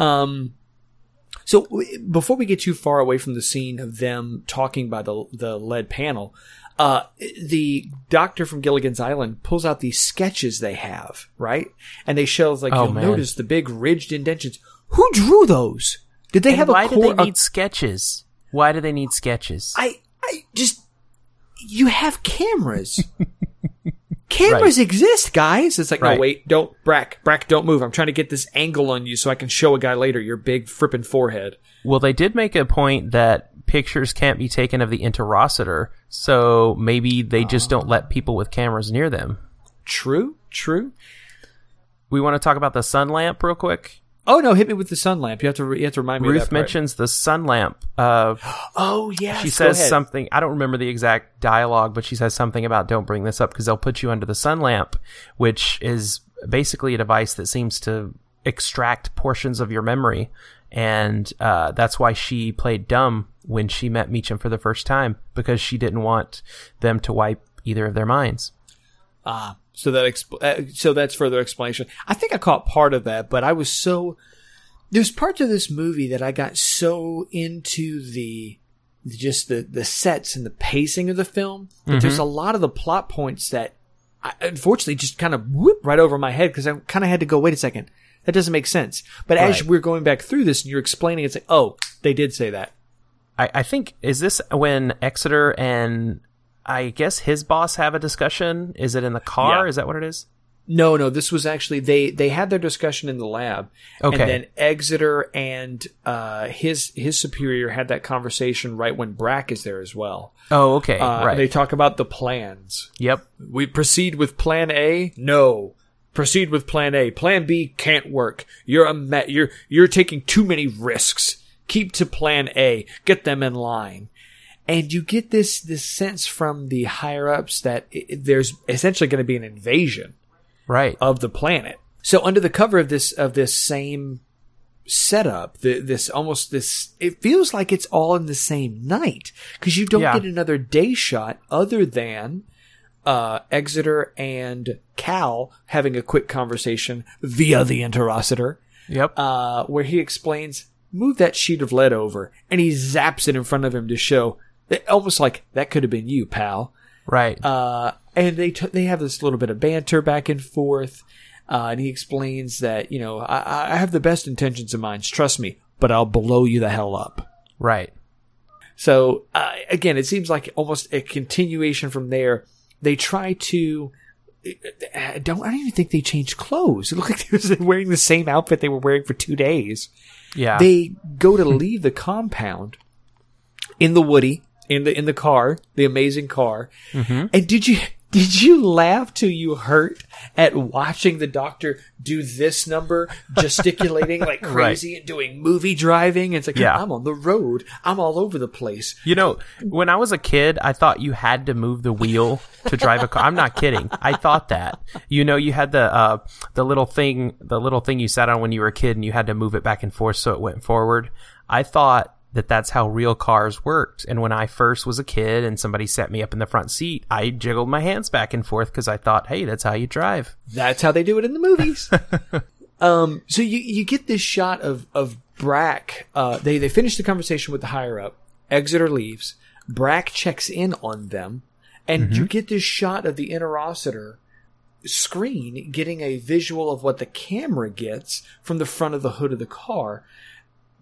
Um, so w- before we get too far away from the scene of them talking by the the lead panel, uh, the doctor from Gilligan's Island pulls out these sketches they have, right? And they show like Oh, you'll man. notice the big ridged indentions. Who drew those? Did they And have why a do they a- need sketches? Why do they need sketches? I I just you have cameras. Cameras exist, guys. It's like, Right. no, wait, don't, Brack, Brack, don't move. I'm trying to get this angle on you so I can show a guy later your big frippin' forehead. well, they did make a point that pictures can't be taken of the interocitor, so maybe they just don't let people with cameras near them. True, true. We want to talk about the sun lamp real quick. Oh no, hit me with the sun lamp. You have to you have to remind me. of Ruth mentions the sun lamp. Uh, Oh yeah, she says something. I don't remember the exact dialogue, but she says something about don't bring this up because they'll put you under the sun lamp, which is basically a device that seems to extract portions of your memory, and uh, that's why she played dumb when she met Meacham for the first time because she didn't want them to wipe either of their minds. Ah, so that expl- uh, so that's further explanation. I think I caught part of that, but I was so there's parts of this movie that I got so into the just the the sets and the pacing of the film that there's a lot of the plot points that I, unfortunately just kind of whoop right over my head because I kind of had to go wait a second that doesn't make sense. But as we're going back through this and you're explaining, it's like oh they did say that. I, I think is this when Exeter and I guess his boss have a discussion? Is it in the car? Yeah. Is that what it is? No, no, this was actually they they had their discussion in the lab, Okay. and then Exeter and uh, his his superior had that conversation right when Brack is there as well. Oh, okay, Uh, right. They talk about the plans. yep. We proceed with Plan A. No, proceed with Plan A. Plan B can't work. You're a me- you're you're taking too many risks. Keep to Plan A. Get them in line. And you get this this sense from the higher ups that i there's essentially going to be an invasion Right. of the planet. So under the cover of this of this same setup, the, this almost this it feels like it's all in the same night because you don't Yeah. get another day shot other than uh, Exeter and Cal having a quick conversation via the interocitor, yep. uh, where he explains, "Move that sheet of lead over," and he zaps it in front of him to show that almost like that could have been you, pal. right. Uh, and they t- they have this little bit of banter back and forth. Uh, and he explains that you know I, I have the best intentions in mind. Trust me, but I'll blow you the hell up. right. So uh, again, it seems like almost a continuation from there. They try to. I don't. I don't even think they changed clothes. It looked like they were wearing the same outfit they were wearing for two days. Yeah. They go to leave the compound in the Woody in the in the car, the amazing car. Mm-hmm. And did you did you laugh till you hurt at watching the doctor do this number, gesticulating like crazy and doing movie driving? It's like Yeah. I'm on the road. I'm all over the place. you know, when I was a kid, I thought you had to move the wheel to drive a car. I'm not kidding. I thought that. You know, you had the uh, the little thing, the little thing you sat on when you were a kid, and you had to move it back and forth so it went forward. I thought that that's how real cars worked. And when I first was a kid and somebody set me up in the front seat, I jiggled my hands back and forth because I thought, hey, that's how you drive. That's how they do it in the movies. um, so you you get this shot of of Brack. Uh, they they finish the conversation with the higher up. Exeter leaves. Brack checks in on them, and you get this shot of the interocitor screen getting a visual of what the camera gets from the front of the hood of the car.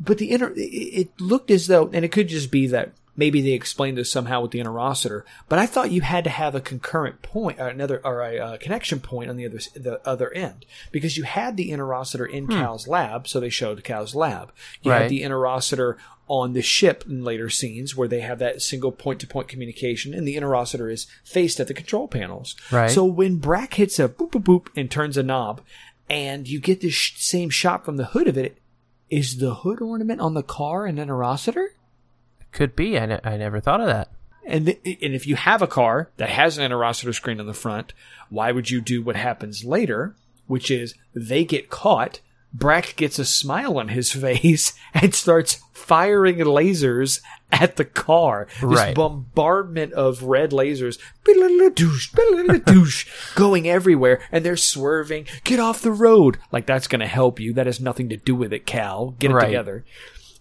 But the inter, it- looked as though, and it could just be that maybe they explained this somehow with the interocitor. But I thought you had to have a concurrent point, or another, or a uh, connection point on the other the other end, because you had the interocitor in Cal's lab, so they showed Cal's lab. You Right. had the interocitor on the ship in later scenes where they have that single point to point communication, and the interocitor is faced at the control panels. Right. So when Brack hits a boop boop boop and turns a knob, and you get this sh- same shot from the hood of it, is the hood ornament on the car an interocitor? Could be. I, ne- I never thought of that. And th- and if you have a car that has an interocitor screen on the front, why would you do what happens later, which is they get caught, Brack gets a smile on his face and starts firing lasers at the car. This Right. bombardment of red lasers, going everywhere, and they're swerving. Get off the road! Like that's going to help you. That has nothing to do with it, Cal. Get it Right. together.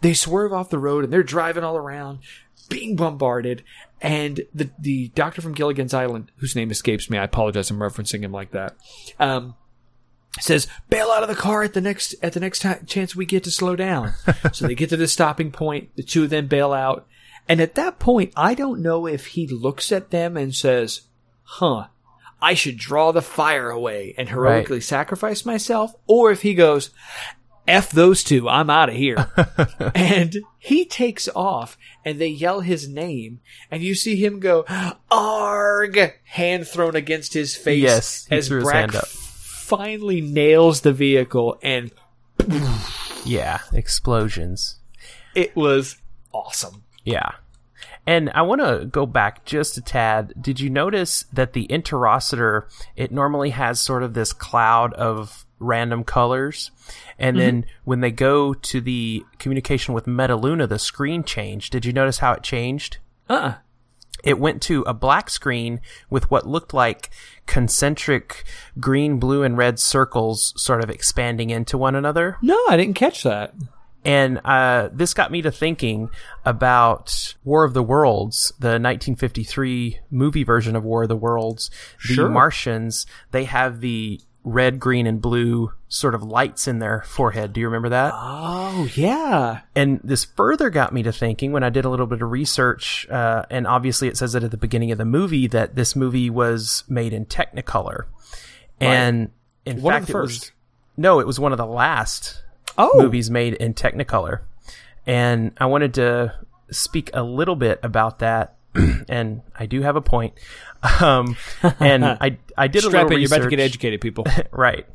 They swerve off the road and they're driving all around, being bombarded. And the the doctor from Gilligan's Island, whose name escapes me, I apologize, I'm referencing him like that. Um, says bail out of the car at the next at the next chance we get to slow down. so they get to the stopping point. The two of them bail out, and at that point, I don't know if he looks at them and says, "Huh." I should draw the fire away and heroically sacrifice myself, or if he goes, F those two. I'm out of here. and he takes off and they yell his name and you see him go, Arg! Hand thrown against his face Yes, as Brack. Finally nails the vehicle and Yeah, explosions. it was awesome. Yeah. And I want to go back just a tad. Did you notice that the interocitor, it normally has sort of this cloud of random colors? And then mm-hmm. when they go to the communication with Metaluna, the screen changed. Did you notice how it changed? Uh-uh. It went to a black screen with what looked like concentric green, blue, and red circles sort of expanding into one another. No, I didn't catch that. And uh, this got me to thinking about War of the Worlds, the 1953 movie version of War of the Worlds. The Sure. Martians, they have the red, green, and blue sort of lights in their forehead. Do you remember that? Oh, yeah. and this further got me to thinking when I did a little bit of research, uh, and obviously it says it at the beginning of the movie that this movie was made in Technicolor, and in One fact it was first. no, it was one of the last Oh, movies made in Technicolor, and I wanted to speak a little bit about that. and I do have a point. Um, and I I did a little in. You're about to get educated, people. right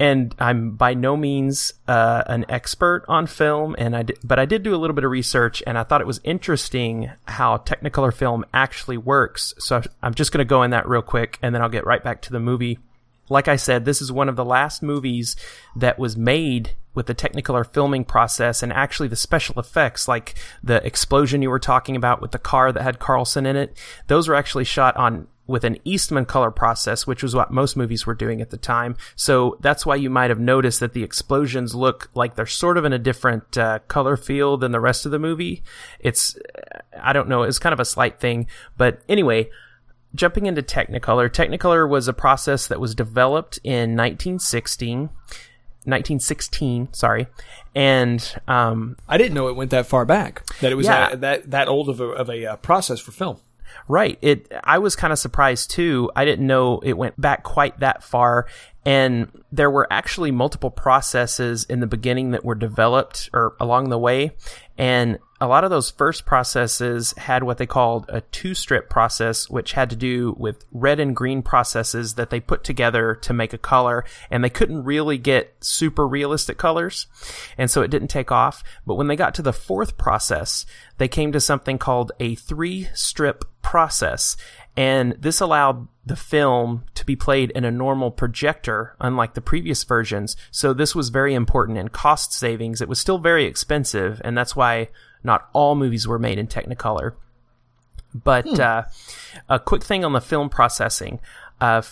and i'm by no means uh, an expert on film and i did, but i did do a little bit of research and i thought it was interesting how technicolor film actually works so i'm just going to go in that real quick and then i'll get right back to the movie like i said this is one of the last movies that was made with the technicolor filming process and actually the special effects like the explosion you were talking about with the car that had carlson in it those were actually shot on with an Eastman color process, which was what most movies were doing at the time. So that's why you might have noticed that the explosions look like they're sort of in a different uh, color field than the rest of the movie. It's, I don't know, it's kind of a slight thing. But anyway, jumping into Technicolor, Technicolor was a process that was developed in 1916. 1916, sorry, and um, I didn't know it went that far back. That it was Yeah. uh, that that old of a, of a uh, process for film. Right. It. I was kind of surprised too. I didn't know it went back quite that far, and there were actually multiple processes in the beginning that were developed or along the way, and a lot of those first processes had what they called a two-strip process, which had to do with red and green processes that they put together to make a color, and they couldn't really get super realistic colors, and so it didn't take off. But when they got to the fourth process, they came to something called a three-strip process, and this allowed the film to be played in a normal projector, unlike the previous versions. So this was very important in cost savings. It was still very expensive, and that's why not all movies were made in Technicolor. But uh, a quick thing on the film processing. Uh,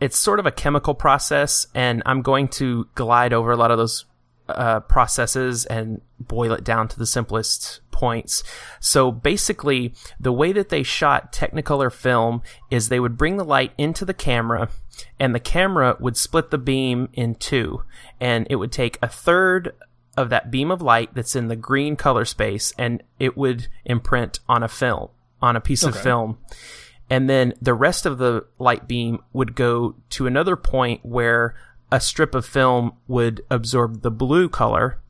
it's sort of a chemical process, and I'm going to glide over a lot of those uh, processes and boil it down to the simplest points. So basically, the way that they shot Technicolor film is they would bring the light into the camera, and the camera would split the beam in two, and it would take a third of that beam of light that's in the green color space, and it would imprint on a film, on a piece of film. And then the rest of the light beam would go to another point where a strip of film would absorb the blue color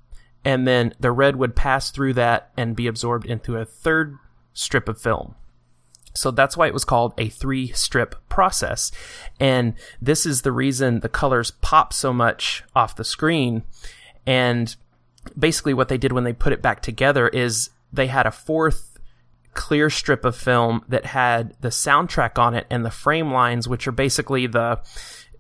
and then the red would pass through that and be absorbed into a third strip of film so that's why it was called a three strip process. And this is the reason the colors pop so much off the screen. And basically, what they did when they put it back together is they had a fourth clear strip of film that had the soundtrack on it and the frame lines, which are basically the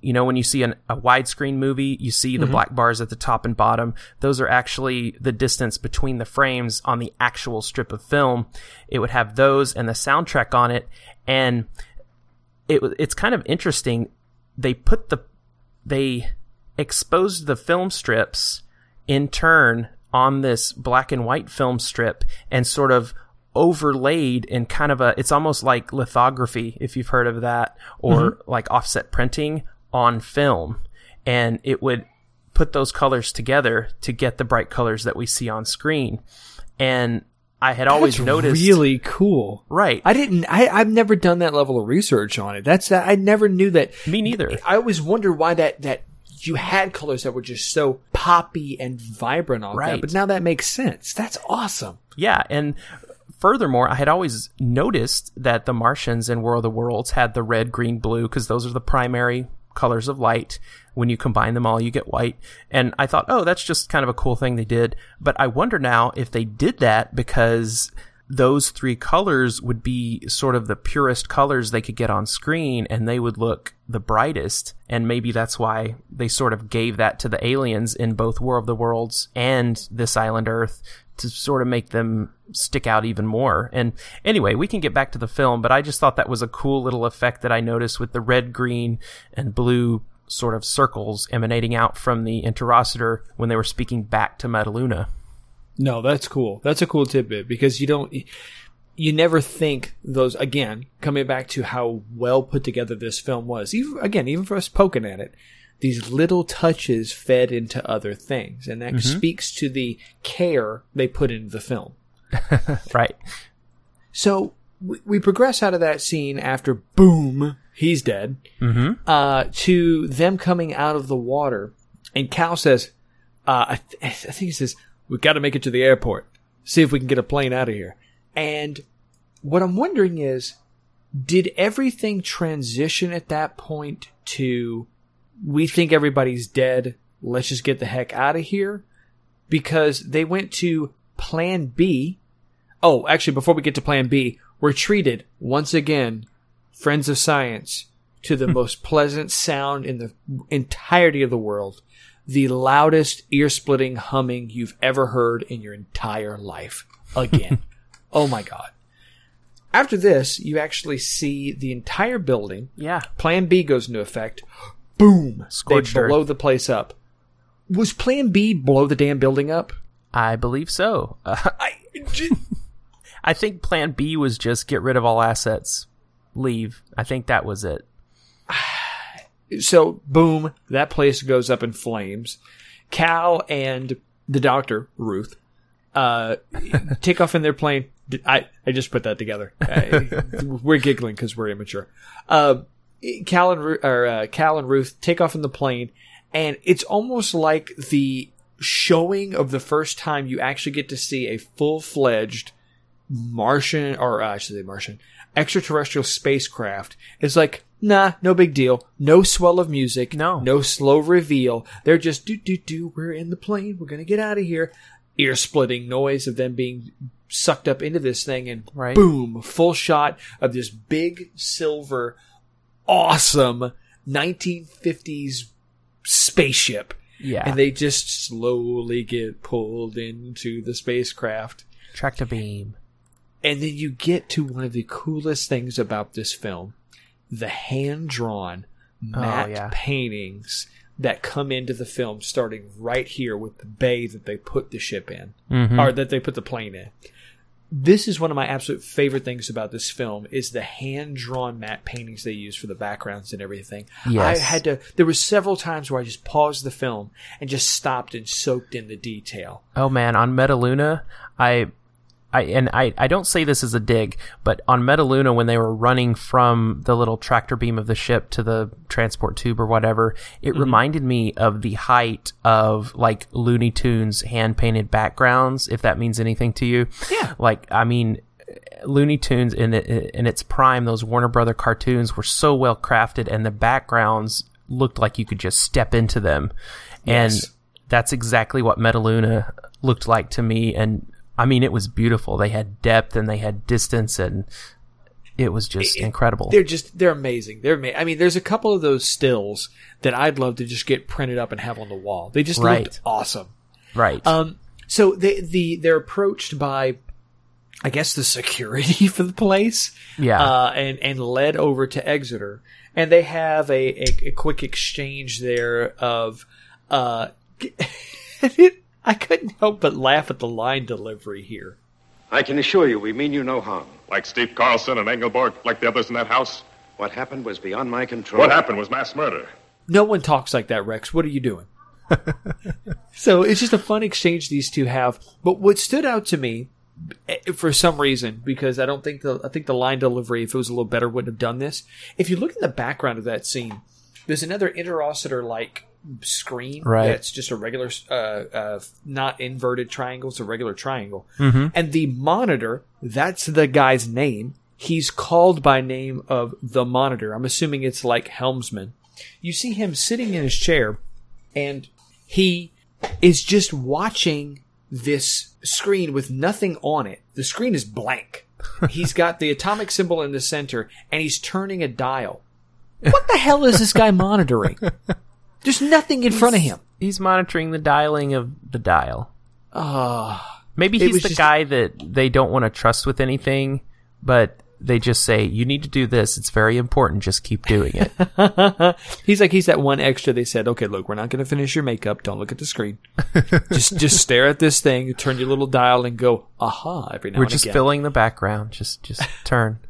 you know, when you see an, a widescreen movie, you see the mm-hmm. black bars at the top and bottom. Those are actually the distance between the frames on the actual strip of film. It would have those and the soundtrack on it. And it, it's kind of interesting. They put the, they exposed the film strips in turn on this black and white film strip and sort of overlaid in kind of a it's almost like lithography if you've heard of that or mm-hmm. like offset printing on film and it would put those colors together to get the bright colors that we see on screen and i had always That's noticed really cool. right I didn't. I, I've never done that level of research on it. That's I never knew that. me neither I always wondered why that that you had colors that were just so poppy and vibrant on Right. that. But now that makes sense. That's awesome. Yeah, and furthermore, I had always noticed that the Martians in World of the Worlds had the red, green, blue because those are the primary colors of light. When you combine them all, you get white. And I thought, oh, that's just kind of a cool thing they did. But I wonder now if they did that because those three colors would be sort of the purest colors they could get on screen and they would look the brightest. And maybe that's why they sort of gave that to the aliens in both War of the Worlds and this island Earth to sort of make them stick out even more. And anyway, we can get back to the film, but I just thought that was a cool little effect that I noticed with the red, green, and blue sort of circles emanating out from the interocitor when they were speaking back to Metaluna. No, that's cool. That's a cool tidbit because you don't, you never think those, again, coming back to how well put together this film was, even, again, even for us poking at it, these little touches fed into other things. And that speaks to the care they put into the film. Right. So we, we progress out of that scene after boom, he's dead, uh, to them coming out of the water. And Cal says, uh, I, th- I think he says, we've got to make it to the airport. See if we can get a plane out of here. And what I'm wondering is, did everything transition at that point to, we think everybody's dead, let's just get the heck out of here? Because they went to plan B, Oh, actually, before we get to plan B, we're treated once again, friends of science, to the most pleasant sound in the entirety of the world. The loudest ear splitting humming you've ever heard in your entire life. Again. oh my God. After this, you actually see the entire building. Yeah. Plan B goes into effect. Boom! Scorched they earth. blow the place up. Was Plan B blow the damn building up? I believe so. Uh, I, I think plan B was just get rid of all assets, leave. I think that was it. so boom, that place goes up in flames. Cal and the doctor, Ruth, uh, take off in their plane. I, I just put that together. I- we're giggling because we're immature. Uh, Cal and, or, uh, Cal and Ruth take off in the plane and it's almost like the showing of the first time you actually get to see a full-fledged Martian, or uh, I should say Martian, extraterrestrial spacecraft is like, nah, no big deal. No swell of music. No. No slow reveal. They're just, do, do, do, we're in the plane. We're going to get out of here. Ear splitting noise of them being sucked up into this thing and Right. boom, full shot of this big silver, awesome 1950s spaceship. Yeah. And they just slowly get pulled into the spacecraft. Tractor beam. And then you get to one of the coolest things about this film the hand drawn matte yeah. paintings that come into the film starting right here with the bay that they put the ship in Mm-hmm. or that they put the plane in. This is one of my absolute favorite things about this film is the hand drawn matte paintings they use for the backgrounds and everything. Yes. I had to there were several times where I just paused the film and just stopped and soaked in the detail. Oh man, on Metaluna, I, I and I, I don't say this as a dig, but on Metaluna when they were running from the little tractor beam of the ship to the transport tube or whatever, it mm-hmm. reminded me of the height of like Looney Tunes hand painted backgrounds, if that means anything to you. Yeah. Like I mean. Looney Tunes in in its prime, those Warner Brother cartoons were so well crafted, and the backgrounds looked like you could just step into them. Yes. And that's exactly what Metaluna looked like to me. And I mean, it was beautiful. They had depth and they had distance, and it was just incredible. They're just they're amazing. They're ama- I mean, there's a couple of those stills that I'd love to just get printed up and have on the wall. They just Right. looked awesome. Right. Um, so they the they're approached by, I guess, the security for the place. Yeah. Uh, and and led over to Exeter, and they have a a, a quick exchange there of, uh, I couldn't help but laugh at the line delivery here. I can assure you we mean you no harm. Like Steve Carlson and Engelborg, like the others in that house. What happened was beyond my control. What happened was mass murder. No one talks like that, Rex. What are you doing? so it's just a fun exchange these two have. But what stood out to me, eh, for some reason, because I don't think the I think the line delivery, if it was a little better, wouldn't have done this. If you look at the background of that scene, there's another interocitor like screen Right. that's just a regular, uh, uh, not inverted triangle, it's a regular triangle. And the monitor, that's the guy's name. He's called by name of the monitor. I'm assuming it's like helmsman. You see him sitting in his chair, and he is just watching this screen with nothing on it. The screen is blank. He's got the atomic symbol in the center, and he's turning a dial. What the hell is this guy monitoring? There's nothing in front of him. He's monitoring the dialing of the dial. Ah, Maybe he's the just- guy that they don't want to trust with anything, but they just say, you need to do this. It's very important. Just keep doing it. he's like he's that one extra. They said, "Okay, look, we're not going to finish your makeup. Don't look at the screen. just just stare at this thing. Turn your little dial and go, aha!" Every now We're just again. filling the background. Just, just turn.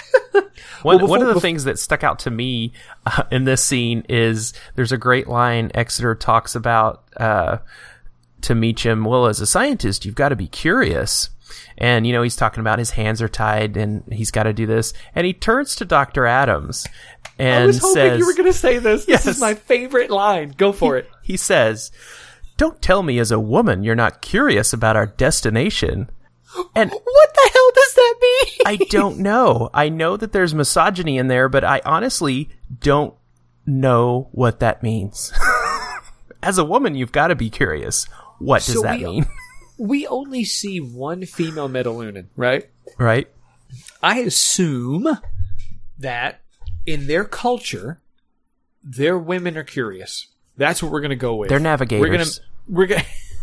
one, before- one of the things that stuck out to me uh, in this scene is there's a great line Exeter talks about uh, to Meacham. Well, as a scientist, you've got to be curious. And, you know, he's talking about his hands are tied and he's got to do this. And he turns to Dr. Adams and I was hoping says, you were going to say this. This is my favorite line. Go for it. he says, Don't tell me as a woman you're not curious about our destination. And What the hell does that mean? I don't know. I know that there's misogyny in there, but I honestly don't know what that means. As a woman, you've got to be curious. What does So that we- mean? we only see one female Metalunan, right? right? I assume that in their culture, their women are curious. That's what we're going to go with. They're navigators. We're going to we're going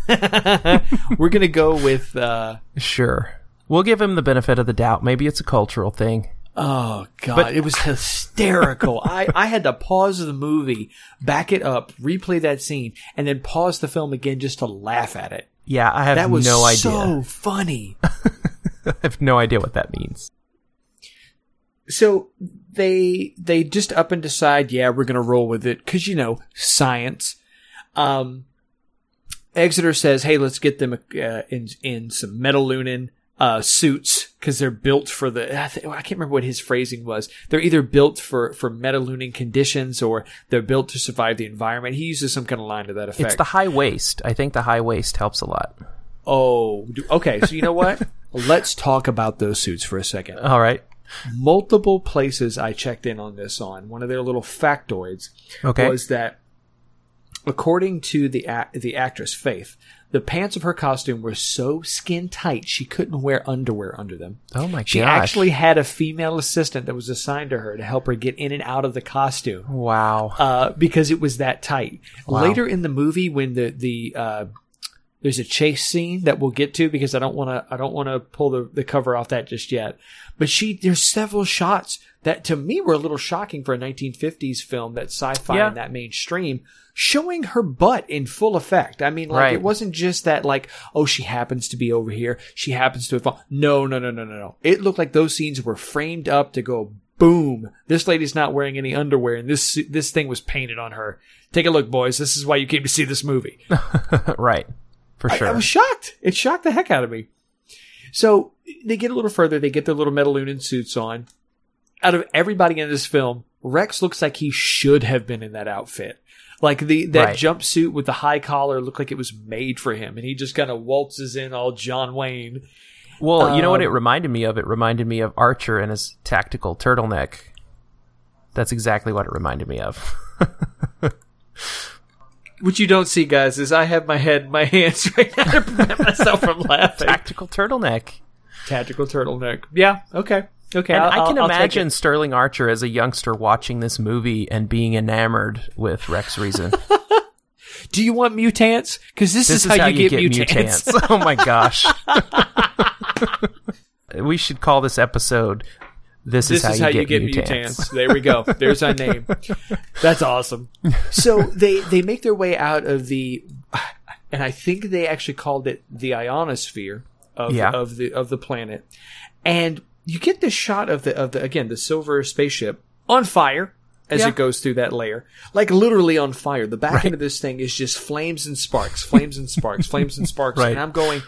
we're going to go with uh Sure. We'll give him the benefit of the doubt. Maybe it's a cultural thing. oh god, but- it was hysterical. I I had to pause the movie, back it up, replay that scene and then pause the film again just to laugh at it. Yeah, I have That was no idea. so funny. I have no idea what that means. so they they just up and decide, yeah, we're gonna roll with it because you know science. Um, Exeter says, hey, let's get them uh, in in some Metalunan uh, suits because they're built for the. I, I can't remember what his phrasing was. They're either built for for Metalunan conditions or they're built to survive the environment. He uses some kind of line to that effect. It's the high waist. I think the high waist helps a lot. oh, okay. So you know what? let's talk about those suits for a second. All right. multiple places I checked in on this on. One of their little factoids Okay. was that according to the the actress Faith, the pants of her costume were so skin tight she couldn't wear underwear under them. Oh my gosh. She gosh. actually had a female assistant that was assigned to her to help her get in and out of the costume Wow. uh, because it was that tight. Later in the movie, when the the uh, there's a chase scene that we'll get to because I don't want to I don't want to pull the, the cover off that just yet. But she there's several shots that to me were a little shocking for a 1950s film that sci-fi Yeah. and that mainstream showing her butt in full effect. I mean, like Right. it wasn't just that like oh she happens to be over here, she happens to have fall. No, no, no, no, no, no. It looked like those scenes were framed up to go boom. This lady's not wearing any underwear, and this this thing was painted on her. Take a look, boys. This is why you came to see this movie. right. For sure. I, was shocked. It shocked the heck out of me. So they get a little further. They get their little Metalunan suits on. Out of everybody in this film, Rex looks like he should have been in that outfit. Like the that Right. jumpsuit with the high collar looked like it was made for him, and he just kind of waltzes in all John Wayne. Well, you know what Um, it reminded me of? It reminded me of Archer and his tactical turtleneck. That's exactly what it reminded me of. What you don't see, guys, is I have my head, my hands right now to prevent myself from laughing. tactical turtleneck. Tactical turtleneck. Yeah. Okay. Okay. And I'll- I can I'll- I'll imagine. Sterling Archer as a youngster watching this movie and being enamored with Rex Reason. Do you want mutants? Because this, this is, how, you, get, mutants. oh my gosh. we should call this episode This, This is, how, you, get mutants. There we go. There's our name. That's awesome. So they they make their way out of the, and I think they actually called it the ionosphere of Yeah. of the of the planet, and you get this shot of the of the again the silver spaceship on fire as Yeah. it goes through that layer, like literally on fire. The back end of this thing is just flames and sparks, flames and sparks, flames and sparks, Right. and I'm going.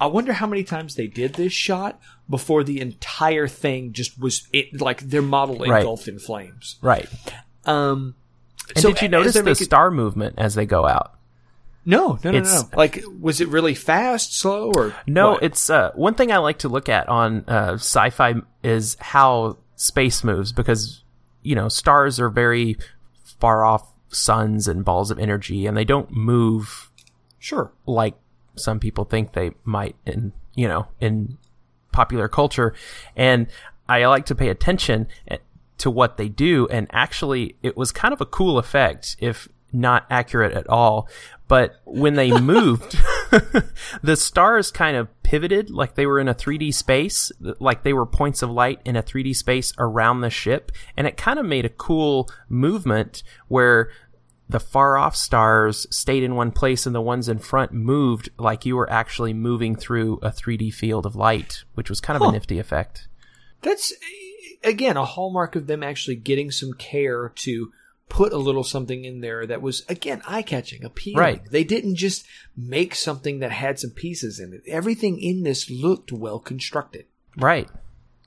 I wonder how many times they did this shot before the entire thing just was it like their model Right. engulfed in flames. Right. Um, And So did you notice the making- star movement as they go out? No, no, no, It's- no. Like, was it really fast, slow, or No, what? it's uh, one thing I like to look at on uh, sci-fi is how space moves because you know stars are very far off suns and balls of energy, and they don't move sure. like some people think they might in you know in popular culture. And i like to pay attention eh, to what they do. And actually it was kind of a cool effect if not accurate at all. But when they moved the stars kind of pivoted like they were in a 3d space like they were points of light in a 3d space around the ship. And it kind of made a cool movement where the far off stars stayed in one place and the ones in front moved like you were actually moving through a 3D field of light, which was kind of Huh. a nifty effect. That's again a hallmark of them actually getting some care to put a little something in there that was again eye catching, appealing. Right. They didn't just make something that had some pieces in it. Everything in this looked well constructed. Right.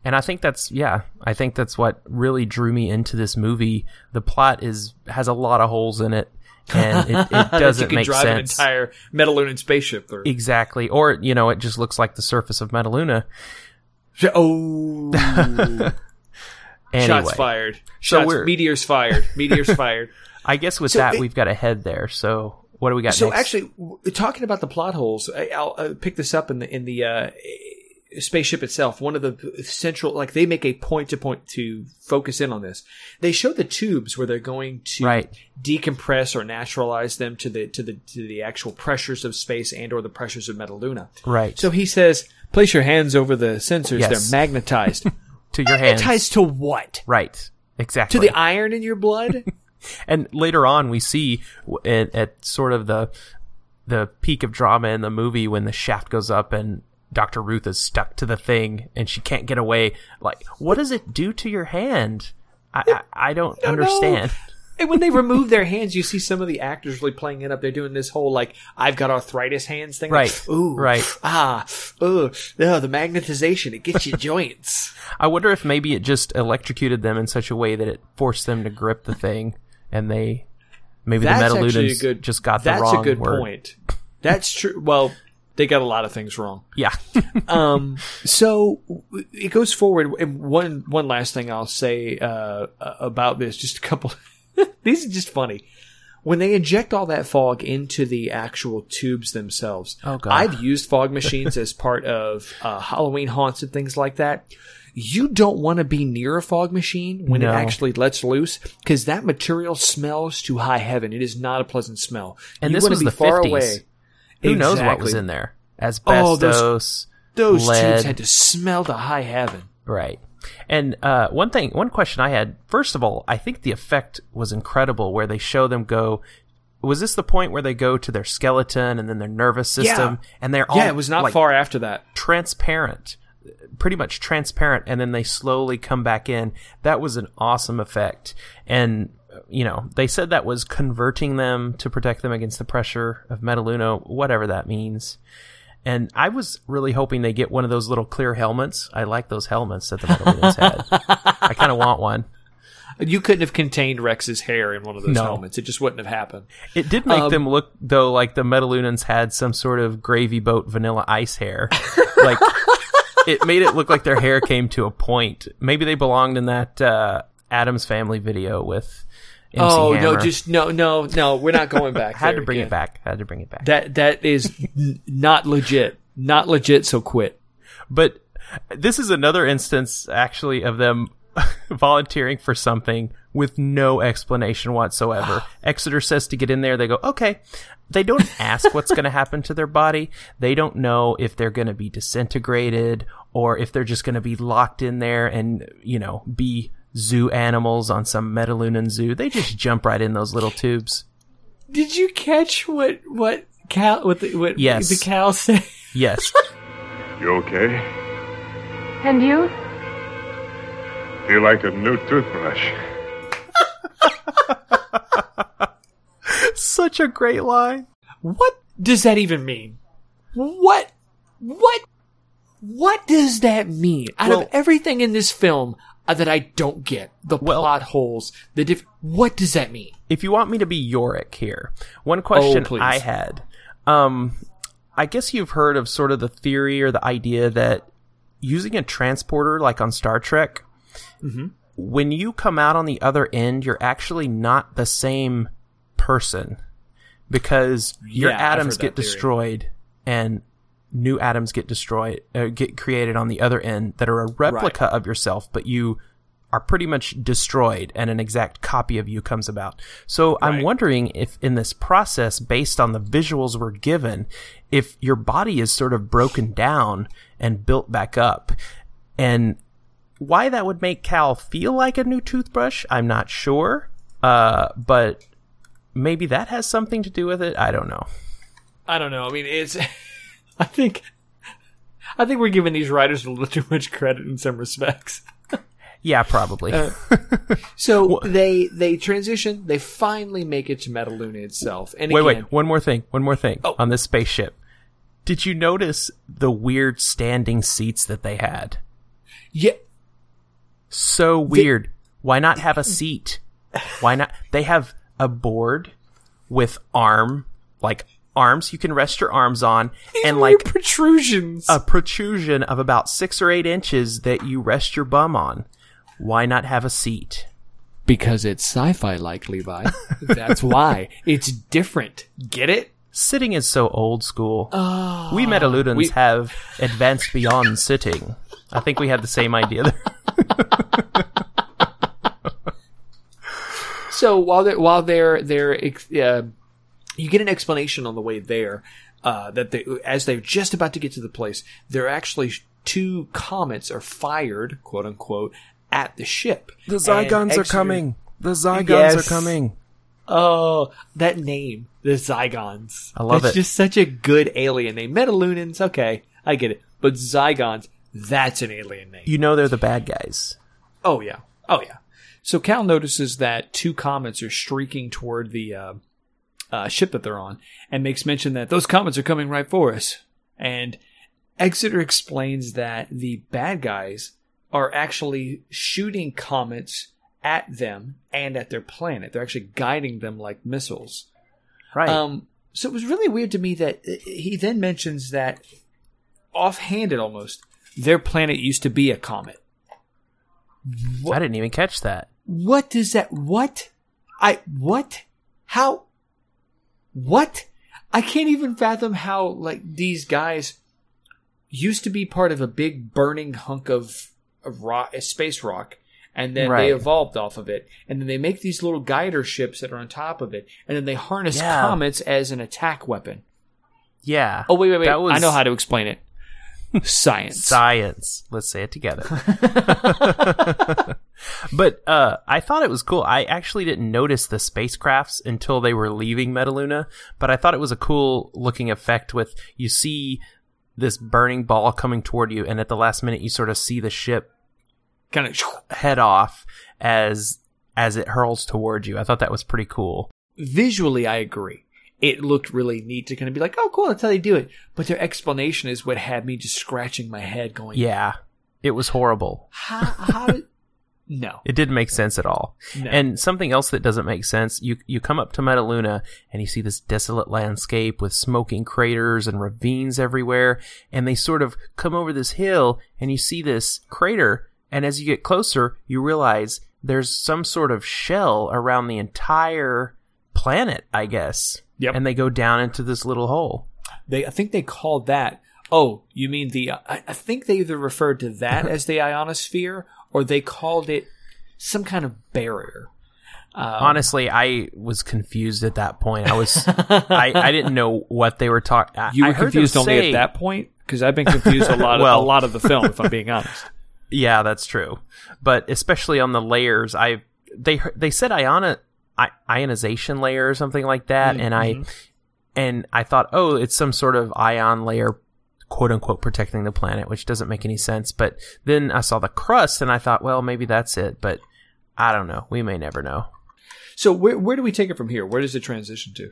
And I think that's yeah, I think that's what really drew me into this movie. The plot is has a lot of holes in it and it, it doesn't can make drive sense. an entire Metalunan spaceship through. exactly. Or, you know, it just looks like the surface of Metaluna. Oh, Anyway, shots fired! Shots, we're- meteors fired! Meteors fired! I guess with So that we've got a head there. So what do we got So next? actually, talking about the plot holes, I, I'll uh, pick this up in the in the uh, spaceship itself. One of the central, like they make a point to point to focus in on this. They show the tubes where they're going to Right. decompress or naturalize them to the to the to the actual pressures of space and or the pressures of Metaluna. Right. So he says, "Place your hands over the sensors. Yes. They're magnetized. to your hands. magnetized to what? Right. Exactly. To the iron in your blood." And later on, we see at, at sort of the the peak of drama in the movie when the shaft goes up and Dr. Ruth is stuck to the thing and she can't get away. Like, what does it do to your hand? I I, I don't know. understand. And when they remove their hands, you see some of the actors really playing it up. They're doing this whole like I've got arthritis hands thing. Right. Like, Ooh. Right. Ah. Ooh. Oh, the magnetization. It gets you joints. I wonder if maybe it just electrocuted them in such a way that it forced them to grip the thing, and they maybe That's the a good. just got the That's wrong a good word. point. That's true. Well, they got a lot of things wrong. Yeah. um, so it goes forward. And one one last thing I'll say uh, about this, just a couple. these are just funny. When they inject all that fog into the actual tubes themselves, Oh, God. I've used fog machines as part of uh, Halloween haunts and things like that. You don't want to be near a fog machine when No. it actually lets loose because that material smells to high heaven. It is not a pleasant smell. And you this was be the far 50s. away. Who knows what was in there? Oh, Asbestos. those- Those lead. tubes had to smell to high heaven. Right. And uh, one thing, one question I had. First of all, I think the effect was incredible, where they show them go. Was this the point where they go to their skeleton and then their nervous system, and they're all yeah, it was not like, far after that. transparent, pretty much transparent, and then they slowly come back in. That was an awesome effect, and you know they said that was converting them to protect them against the pressure of Metaluna, whatever that means. And I was really hoping they get one of those little clear helmets. I like those helmets that the Metalunans had. I kind of want one. You couldn't have contained Rex's hair in one of those No. helmets. It just wouldn't have happened. It did make Um, them look though like the Metalunans had some sort of gravy boat vanilla ice hair. like it made it look like their hair came to a point. Maybe they belonged in that uh, Addams Family video with MC oh Hammer. no, just no, no, no. We're not going back. had there to bring again. it back. Had to bring it back. That that is n- not legit. Not legit. So quit. But this is another instance, actually, of them volunteering for something with no explanation whatsoever. Exeter says to get in there. They go, okay. They don't ask what's going to happen to their body. They don't know if they're going to be disintegrated or if they're just going to be locked in there and, you know, be zoo animals on some Metalunan zoo. They just jump right in those little tubes. Did you catch what what Cal what the, what Yes. the cow said? Yes. You okay? And you? Feel like a new toothbrush. Such a great line. What does that even mean? What what what does that mean? Out Well- of everything in this film, that I don't get. The Well- plot holes, the diff. What does that mean? if you want me to be Yorick here, one question Oh. I had, um, I guess you've heard of sort of the theory or the idea that using a transporter like on Star Trek, Mm-hmm. when you come out on the other end, you're actually not the same person because your Yeah, I've atoms get destroyed and new atoms get destroyed, uh, get created on the other end that are a replica of yourself, but you are pretty much destroyed and an exact copy of you comes about. So I'm wondering if in this process, based on the visuals we're given, if your body is sort of broken down and built back up. And why that would make Cal feel like a new toothbrush, I'm not sure. Uh, but maybe that has something to do with it. I don't know. I don't know. I mean, it's. I think. I think we're giving these writers a little too much credit in some respects. Yeah, probably. Uh, So they they transition. They finally make it to Metaluna itself. And wait, again, wait. One more thing. One more thing Oh. on this spaceship. Did you notice the weird standing seats that they had? yeah, So weird. Why not have a seat? Why not? They have a board with arm, like arms you can rest your arms on, and like protrusions. a protrusion of about six or eight inches that you rest your bum on. Why not have a seat? because it's sci-fi, like Levi. That's why it's different. Get it? Sitting is so old school. we Metalunans we- have advanced beyond sitting. I think we had the same idea there. So while they're while they're they're uh, you get an explanation on the way there uh, that they as they're just about to get to the place, there are actually two comets are fired, quote unquote, at the ship. The And Zygons are coming. The Zygons Yes. are coming. Oh, that name, the Zygons. I love That's it. It's just such a good alien name. Metalunans, okay, I get it, but Zygons, that's an alien name. You know they're the bad guys. Oh yeah. Oh yeah. So Cal notices that two comets are streaking toward the uh, uh, ship that they're on, and makes mention that those comets are coming right for us. And Exeter explains that the bad guys are actually shooting comets at them and at their planet. They're actually guiding them like missiles. Right. Um, so it was really weird to me that uh, he then mentions that, offhanded almost, their planet used to be a comet. I didn't even catch that. What does that? What? I what? How? What? I can't even fathom how like these guys used to be part of a big burning hunk of of rock, space rock, and then Right. they evolved off of it, and then they make these little guider ships that are on top of it, and then they harness Yeah. comets as an attack weapon. Yeah. Oh wait, wait, wait! Was I know how to explain it. Science. science. Let's say it together. but uh, I thought it was cool. I actually didn't notice the spacecrafts until they were leaving Metaluna, but I thought it was a cool looking effect with you see this burning ball coming toward you, and at the last minute you sort of see the ship kind of head off as as it hurls toward you. I thought that was pretty cool. visually, I agree. It looked really neat to kind of be like, oh, cool, that's how they do it. But their explanation is what had me just scratching my head, going, Yeah, it was horrible. how, how did? No, It didn't make sense at all. No. And something else that doesn't make sense, you you come up to Metaluna and you see this desolate landscape with smoking craters and ravines everywhere, and they sort of come over this hill and you see this crater, and as you get closer, you realize there's some sort of shell around the entire planet, I guess. Yep. And they go down into this little hole. they. I think they called that. Oh, you mean the? I, I think they either referred to that as the ionosphere, or they called it some kind of barrier. Um, Honestly, I was confused at that point. I was, I, I didn't know what they were talking. You were heard confused only say- at that point because I've been confused a lot. Well- a lot of the film, if I'm being honest. Yeah, that's true. But especially on the layers, I they they said iona, ionization layer or something like that, mm, and I mm-hmm. and I thought, oh, it's some sort of ion layer, quote unquote, protecting the planet, which doesn't make any sense. But then I saw the crust, and I thought, well, maybe that's it. But I don't know. We may never know. So where where do we take it from here? Where does it transition to?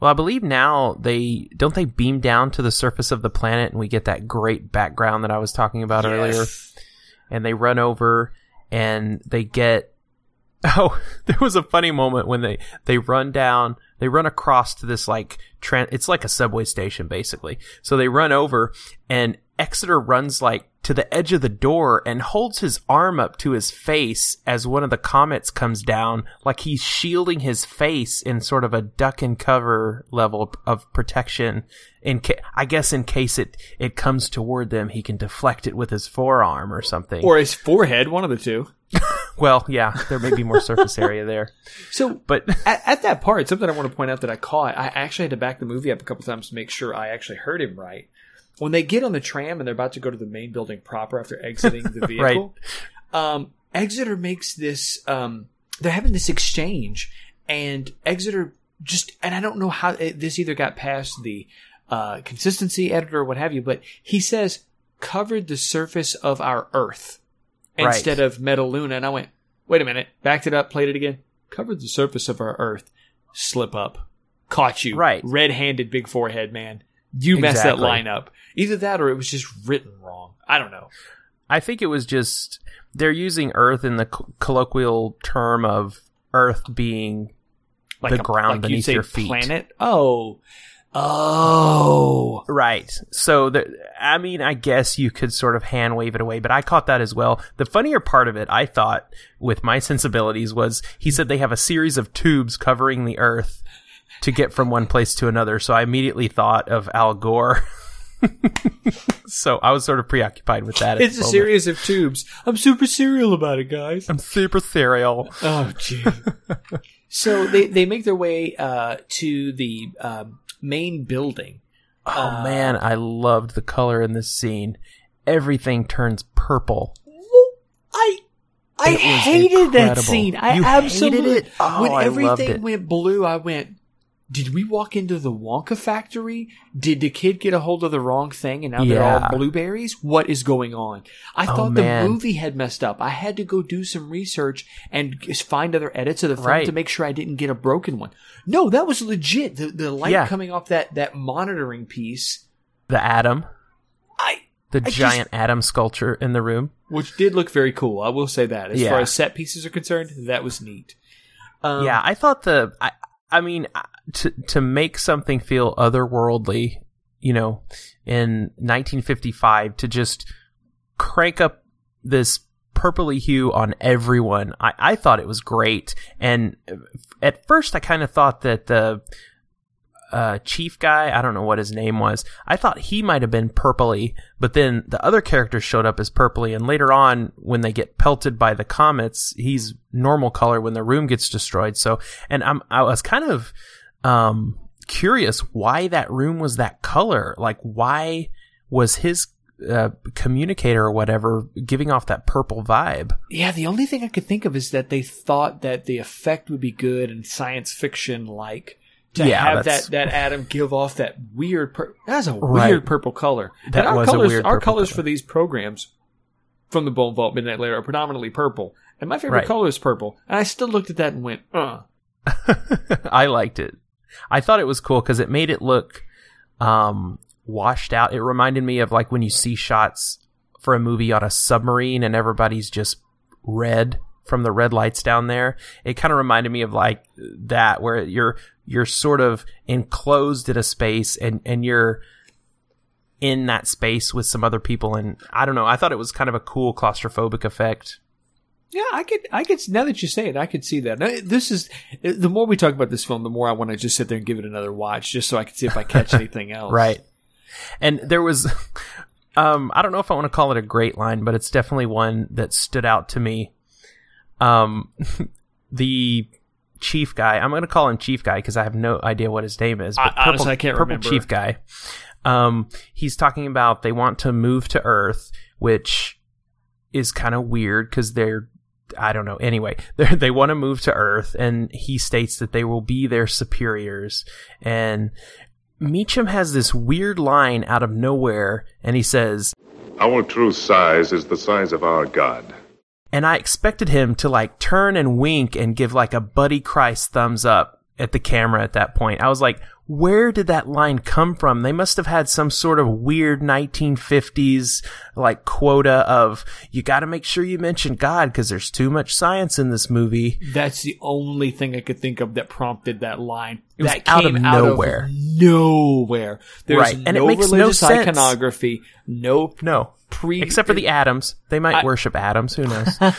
Well, I believe now they don't they beam down to the surface of the planet, and we get that great background that I was talking about earlier. and they run over and they get oh there was a funny moment when they they run down they run across to this like tran- it's like a subway station basically so they run over and exeter runs like to the edge of the door and holds his arm up to his face as one of the comets comes down like he's shielding his face in sort of a duck and cover level of protection in ca- i guess in case it it comes toward them he can deflect it with his forearm or something Or his forehead, one of the two. well, yeah, there may be more surface area there, So but at, at that part, something I want to point out that I caught, I actually had to back the movie up a couple times to make sure I actually heard him right. When they get on the tram and they're about to go to the main building proper after exiting the vehicle, um, Exeter makes this. Um, they're having this exchange, and Exeter just and I don't know how it, this either got past the uh, consistency editor or what have you, but he says covered the surface of our Earth Right. instead of Metaluna, and I went, wait a minute, backed it up, played it again, covered the surface of our Earth, slip up, caught you, Right. red-handed, big forehead man. You messed that line up. Either that or it was just written wrong. I don't know. I think it was just they're using Earth in the co- colloquial term of Earth being Like the a- ground like beneath your feet. Planet. Oh, oh. Right. So, the, I mean, I guess you could sort of hand wave it away, but I caught that as well. The funnier part of it, I thought, with my sensibilities, was he said they have a series of tubes covering the Earth to get from one place to another. So I immediately thought of Al Gore. so I was sort of preoccupied with that. It's a moment. series of tubes. I'm super serial about it, guys. I'm super serial. Oh, gee. so they, they make their way uh, to the um, main building. Oh uh, man, I loved the color in this scene. Everything turns purple. I I hated that scene. I You absolutely it? Oh, when I loved everything went blue, I went. Did we walk into the Wonka factory? Did the kid get a hold of the wrong thing and now they're all blueberries? What is going on? I Oh, thought man. the movie had messed up. I had to go do some research and find other edits of the film Right. to make sure I didn't get a broken one. No, that was legit. The the light Yeah. coming off that that monitoring piece. The atom, I the I just- giant atom sculpture in the room. which did look very cool. I will say that. As Yeah. far as set pieces are concerned, that was neat. Um, yeah, I thought the I, I mean uh, to to make something feel otherworldly, you know, in 1955 to just crank up this purpley hue on everyone. I I thought it was great. And at first I kind of thought that the uh, chief guy, I don't know what his name was. I thought he might have been purpley, but then the other characters showed up as purpley, and later on, when they get pelted by the comets, he's normal color when the room gets destroyed. So, and I'm I was kind of um curious why that room was that color. Like, why was his uh, communicator or whatever giving off that purple vibe? Yeah, the only thing I could think of is that they thought that the effect would be good and science fiction like to Yeah, have that, that's- that atom give off that weird pur- that's a Right. weird purple color. That And our was a colors, weird our colors color. for these programs from the Bone Vault Midnight Lair are predominantly purple. And my favorite Right. color is purple. And I still looked at that and went, uh. I liked it. I thought it was cool because it made it look um, washed out. It reminded me of like when you see shots for a movie on a submarine and everybody's just red from the red lights down there. It kind of reminded me of like that where you're you're sort of enclosed in a space and and you're in that space with some other people and I don't know. I thought it was kind of a cool claustrophobic effect. Yeah, I could, I could, now that you say it, I could see that. Now, This is, the more we talk about this film, the more I want to just sit there and give it another watch just so I can see if I catch anything else. Right. And there was, um, I don't know if I want to call it a great line, but it's definitely one that stood out to me. Um, the chief guy, I'm going to call him chief guy because I have no idea what his name is. I- honestly, I can't purple remember. chief guy. Um, he's talking about they want to move to Earth, which is kind of weird because they're I don't know. Anyway, they want to move to Earth, and he states that they will be their superiors. And Meacham has this weird line out of nowhere, and he says, Our true size is the size of our God. and I expected him to like turn and wink and give like a Buddy Christ thumbs up at the camera at that point. I was like, where did that line come from? They must have had some sort of weird 1950s like quota of you got to make sure you mention God because there's too much science in this movie. That's the only thing I could think of that prompted that line. It was that out of came nowhere. nowhere. There's Right, and it no makes no religious sense. iconography. No, No, pre. except for the atoms. They might I- worship atoms. Who knows?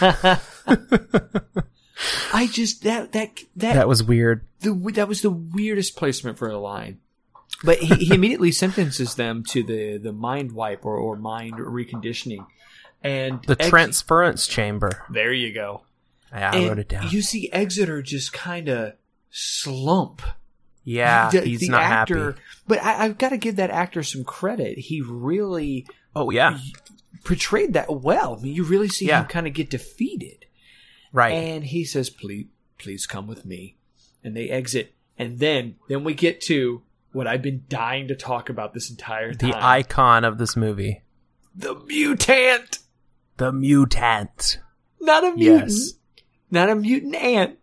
I just that that that that was weird. the that was the weirdest placement for a line. But he, he immediately sentences them to the the mind wipe or, or mind reconditioning, and The Ex- transference chamber. There you go. Yeah, I And wrote it down. You see Exeter just kind of slump. yeah, The- he's the not actor, happy. But I, I've got to give that actor some credit. He really Oh yeah, portrayed that well. I mean, you really see Yeah. him kind of get defeated. Right. And he says, "Please, please come with me." And they exit, and then then we get to what I've been dying to talk about this entire time: the icon of this movie, the mutant, the mutant. not a mutant, Yes. not a mutant ant,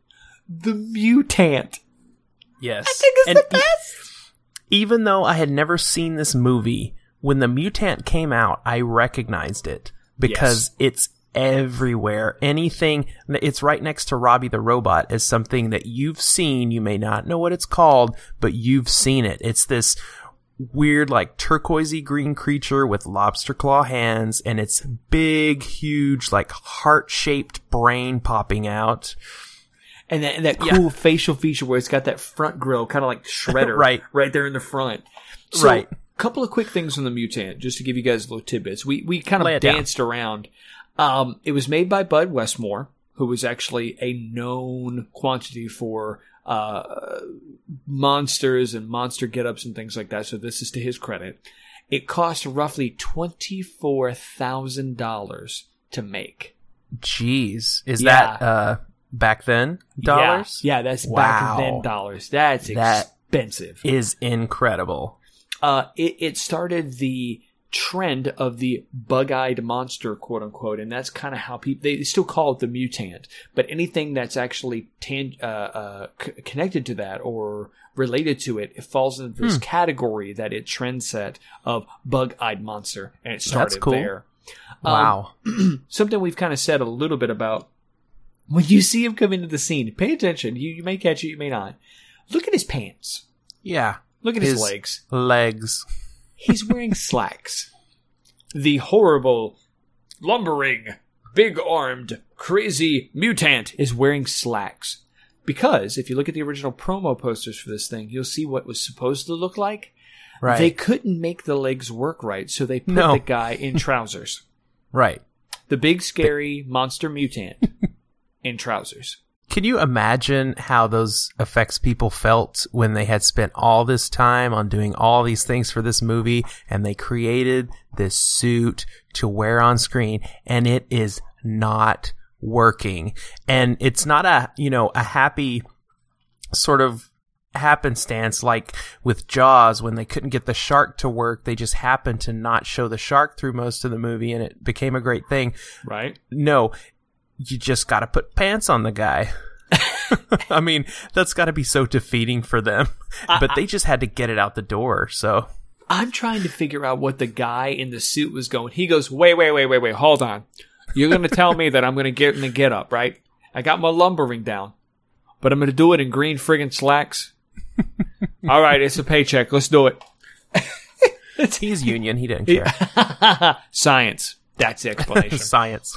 the mutant. Yes, I think it's And the e- best. even though I had never seen this movie, when the mutant came out, I recognized it because it's everywhere. Anything, it's right next to Robby the Robot as something that you've seen. You may not know what it's called, but you've seen it. It's this weird, like turquoisey green creature with lobster claw hands and it's big, huge, like heart shaped brain popping out. And that, and that cool facial feature where it's got that front grill, kind of like Shredder, Right. right there in the front. So, Right. Couple of quick things on the mutant, just to give you guys a little tidbits. We we kind of it down. danced around. Um, it was made by Bud Westmore, who was actually a known quantity for uh, monsters and monster get-ups and things like that. So this is to his credit. It cost roughly twenty four thousand dollars to make. Jeez. Is Yeah. that, uh, back then dollars? Yeah, yeah that's Wow. back then dollars. That's That- expensive. Is incredible. uh, it, it started the trend of the bug-eyed monster, quote unquote, and that's kind of how people they still call it the mutant. But anything that's actually tan- uh, uh, c- connected to that or related to it, it falls into this category that it trend set of bug-eyed monster, and it started cool. there. Um, Wow. something we've kind of said a little bit about when you see him come into the scene. Pay attention. You, you may catch it, you may not. Look at his pants. yeah. Look at his, His- legs. Legs. He's wearing slacks. The horrible, lumbering, big armed, crazy mutant is wearing slacks. Because if you look at the original promo posters for this thing, you'll see what was supposed to look like. Right. They couldn't make the legs work right, so they put No. the guy in trousers. right. the big scary monster mutant in trousers. Can you imagine how those effects people felt when they had spent all this time on doing all these things for this movie and they created this suit to wear on screen and it is not working. And it's not a, you know, a happy sort of happenstance like with Jaws when they couldn't get the shark to work. They just happened to not show the shark through most of the movie and it became a great thing. Right? No, you just got to put pants on the guy. I mean, that's got to be so defeating for them. but they just had to get it out the door. So, I'm trying to figure out what the guy in the suit was going. He goes, wait, wait, wait, wait, wait, hold on. You're going to tell me that I'm going to get in the get up, right? I got my lumbering down, but I'm going to do it in green friggin' slacks. All right, it's a paycheck. Let's do it. It's he's union. He didn't care. Science. That's the explanation. Science.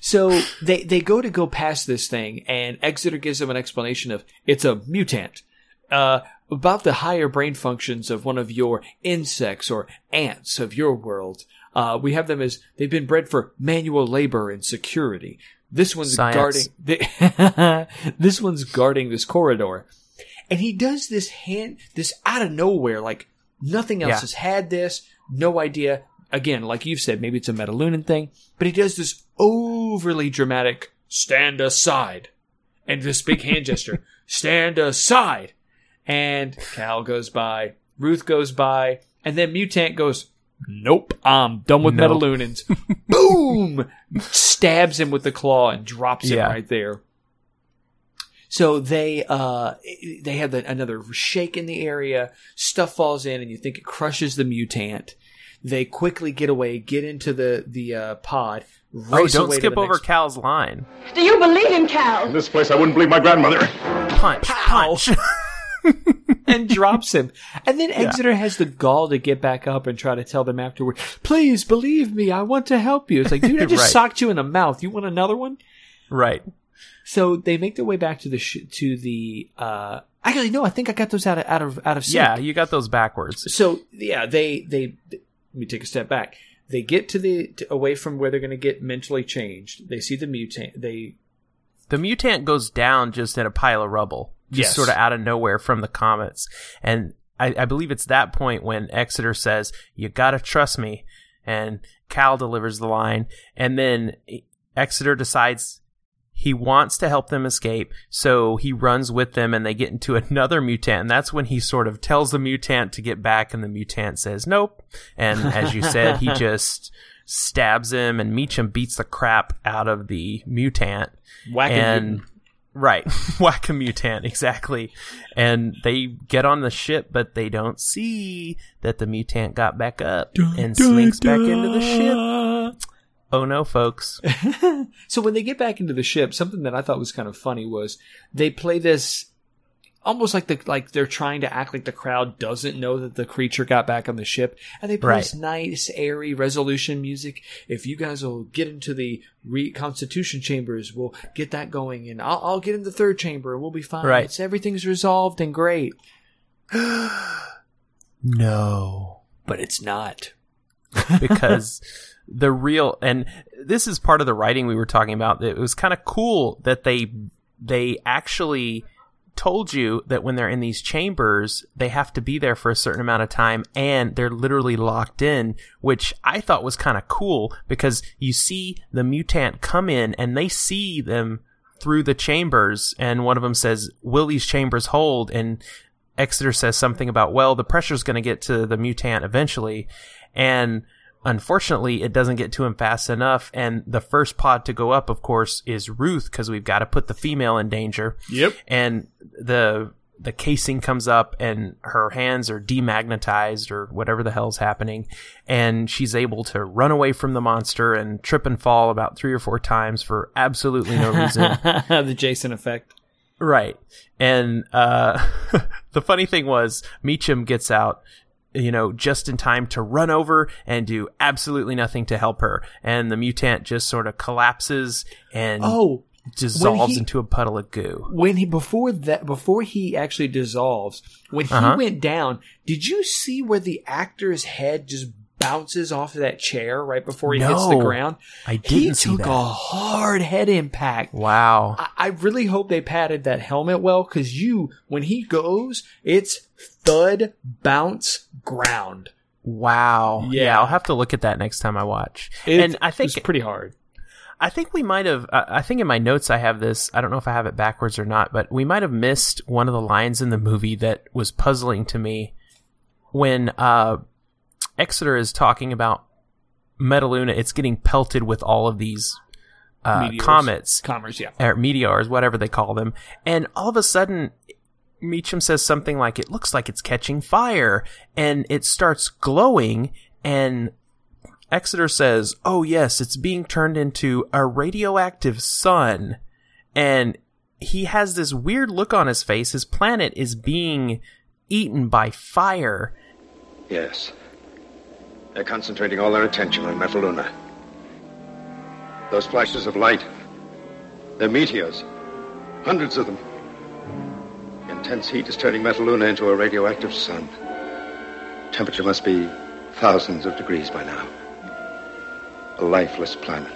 So they they go to go past this thing, and Exeter gives them an explanation of it's a mutant. Uh, about the higher brain functions of one of your insects or ants of your world. Uh, we have them as they've been bred for manual labor and security. This one's Science. guarding. this one's guarding this corridor, and he does this hand this out of nowhere, like nothing else Yeah. has had this. No idea. Again, like you've said, maybe it's a Metalunan thing, but he does this overly dramatic "stand aside" and this big hand gesture, "stand aside." And Cal goes by, Ruth goes by, and then Mutant goes, Nope, I'm done with Nope. Metalunans. Boom! Stabs him with the claw and drops him Yeah. right there. So they uh they have the, another shake in the area. Stuff falls in, and you think it crushes the mutant. They quickly get away, get into the the uh, pod. Oh, don't away to skip the over next- Cal's line. Do you believe in Cal? In this place, I wouldn't believe my grandmother. Punch, punch. and drops him. And then Exeter has the gall to get back up and try to tell them afterward, please believe me, I want to help you. It's like, dude, I just Right. socked you in the mouth. You want another one? right. So they make their way back to the, sh- to the, uh, actually, no, I think I got those out of, out of, out of sync. Yeah, you got those backwards. So yeah, they, they, let me take a step back. They get to the, to, away from where they're going to get mentally changed. They see the mutant. They, The mutant goes down just in a pile of rubble, just Yes. sort of out of nowhere from the comets. And I, I believe it's that point when Exeter says, "You gotta trust me," and Cal delivers the line, and then eh, Exeter decides he wants to help them escape, so he runs with them, and they get into another mutant. And that's when he sort of tells the mutant to get back, and the mutant says, "Nope." And as you said, he just stabs him, and Meacham beats the crap out of the mutant. Whack and right. Whack a mutant exactly. And they get on the ship but they don't see that the mutant got back up and slinks back into the ship oh no folks So when they get back into the ship, something that I thought was kind of funny was they play this almost like the like they're trying to act like the crowd doesn't know that the creature got back on the ship, and they play Right. this nice airy resolution music. If you guys will get into the reconstitution chambers, we'll get that going, and I'll, I'll get in the third chamber, and we'll be fine. Right. It's, everything's resolved and great, no but it's not. because the real and this is part of the writing we were talking about it was kind of cool that they they actually told you that when they're in these chambers they have to be there for a certain amount of time and they're literally locked in which i thought was kind of cool because you see the mutant come in and they see them through the chambers and one of them says will these chambers hold and Exeter says something about, well, the pressure's going to get to the mutant eventually. And unfortunately, it doesn't get to him fast enough. And the first pod to go up, of course, is Ruth because we've got to put the female in danger. Yep. And the, the casing comes up and her hands are demagnetized or whatever the hell's happening. And she's able to run away from the monster and trip and fall about three or four times for absolutely no reason. the Jason effect. Right. And uh the funny thing was Meacham gets out you know, just in time to run over and do absolutely nothing to help her. And the mutant just sort of collapses and Oh, dissolves he- into a puddle of goo. when he before that before he actually dissolves when he Uh-huh. went down did you see where the actor's head just bounces off of that chair right before he hits the ground I didn't see took that. a hard head impact Wow. I, I really hope they padded that helmet well because you when he goes it's thud bounce ground Wow. Yeah. Yeah. I'll have to look at that next time I watch. It and I think was pretty hard I think we might have. Uh, I think in my notes I have this. I don't know if I have it backwards or not, but we might have missed one of the lines in the movie that was puzzling to me when uh, Exeter is talking about Metaluna. It's getting pelted with all of these uh, comets commerce yeah or meteors, whatever they call them, and all of a sudden. Meacham says something like, "It looks like it's catching fire," and it starts glowing. And Exeter says, "Oh yes, it's being turned into a radioactive sun." And he has this weird look on his face. His planet is being eaten by fire. Yes. They're concentrating all their attention on Metaluna. Those flashes of light. They're meteors. Hundreds of them. Intense heat is turning Metaluna into a radioactive sun. Temperature must be thousands of degrees by now. A lifeless planet.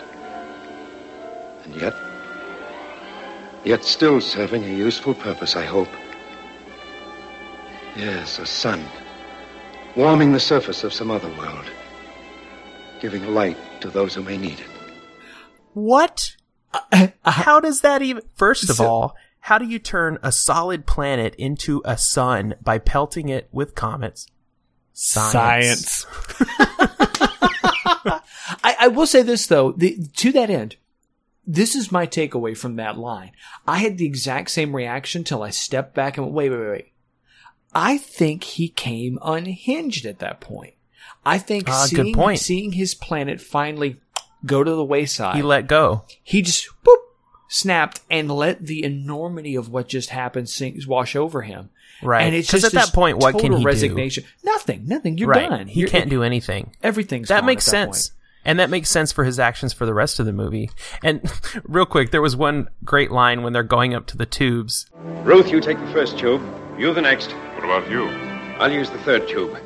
And yet, yet still serving a useful purpose, I hope. Yes, a sun warming the surface of some other world, giving light to those who may need it. What? Uh, uh, How does that even? First of all, how do you turn a solid planet into a sun by pelting it with comets? Science. I, I will say this though, the, to that end, this is my takeaway from that line. I had the exact same reaction till I stepped back and went, wait, wait, wait. I think he came unhinged at that point. I think ah, good seeing, point. seeing his planet finally go to the wayside, He let go. he just boop, snapped and let the enormity of what just happened sink, wash over him. Right. And it's 'Cause just at that point, what can total he do? resignation. Nothing. Nothing. You're right. done. He You're- can't do anything. Everything's That gone makes at that sense. And that makes sense for his actions for the rest of the movie. And real quick, there was one great line when they're going up to the tubes. Ruth, you take the first tube. You the next. What about you? I'll use the third tube.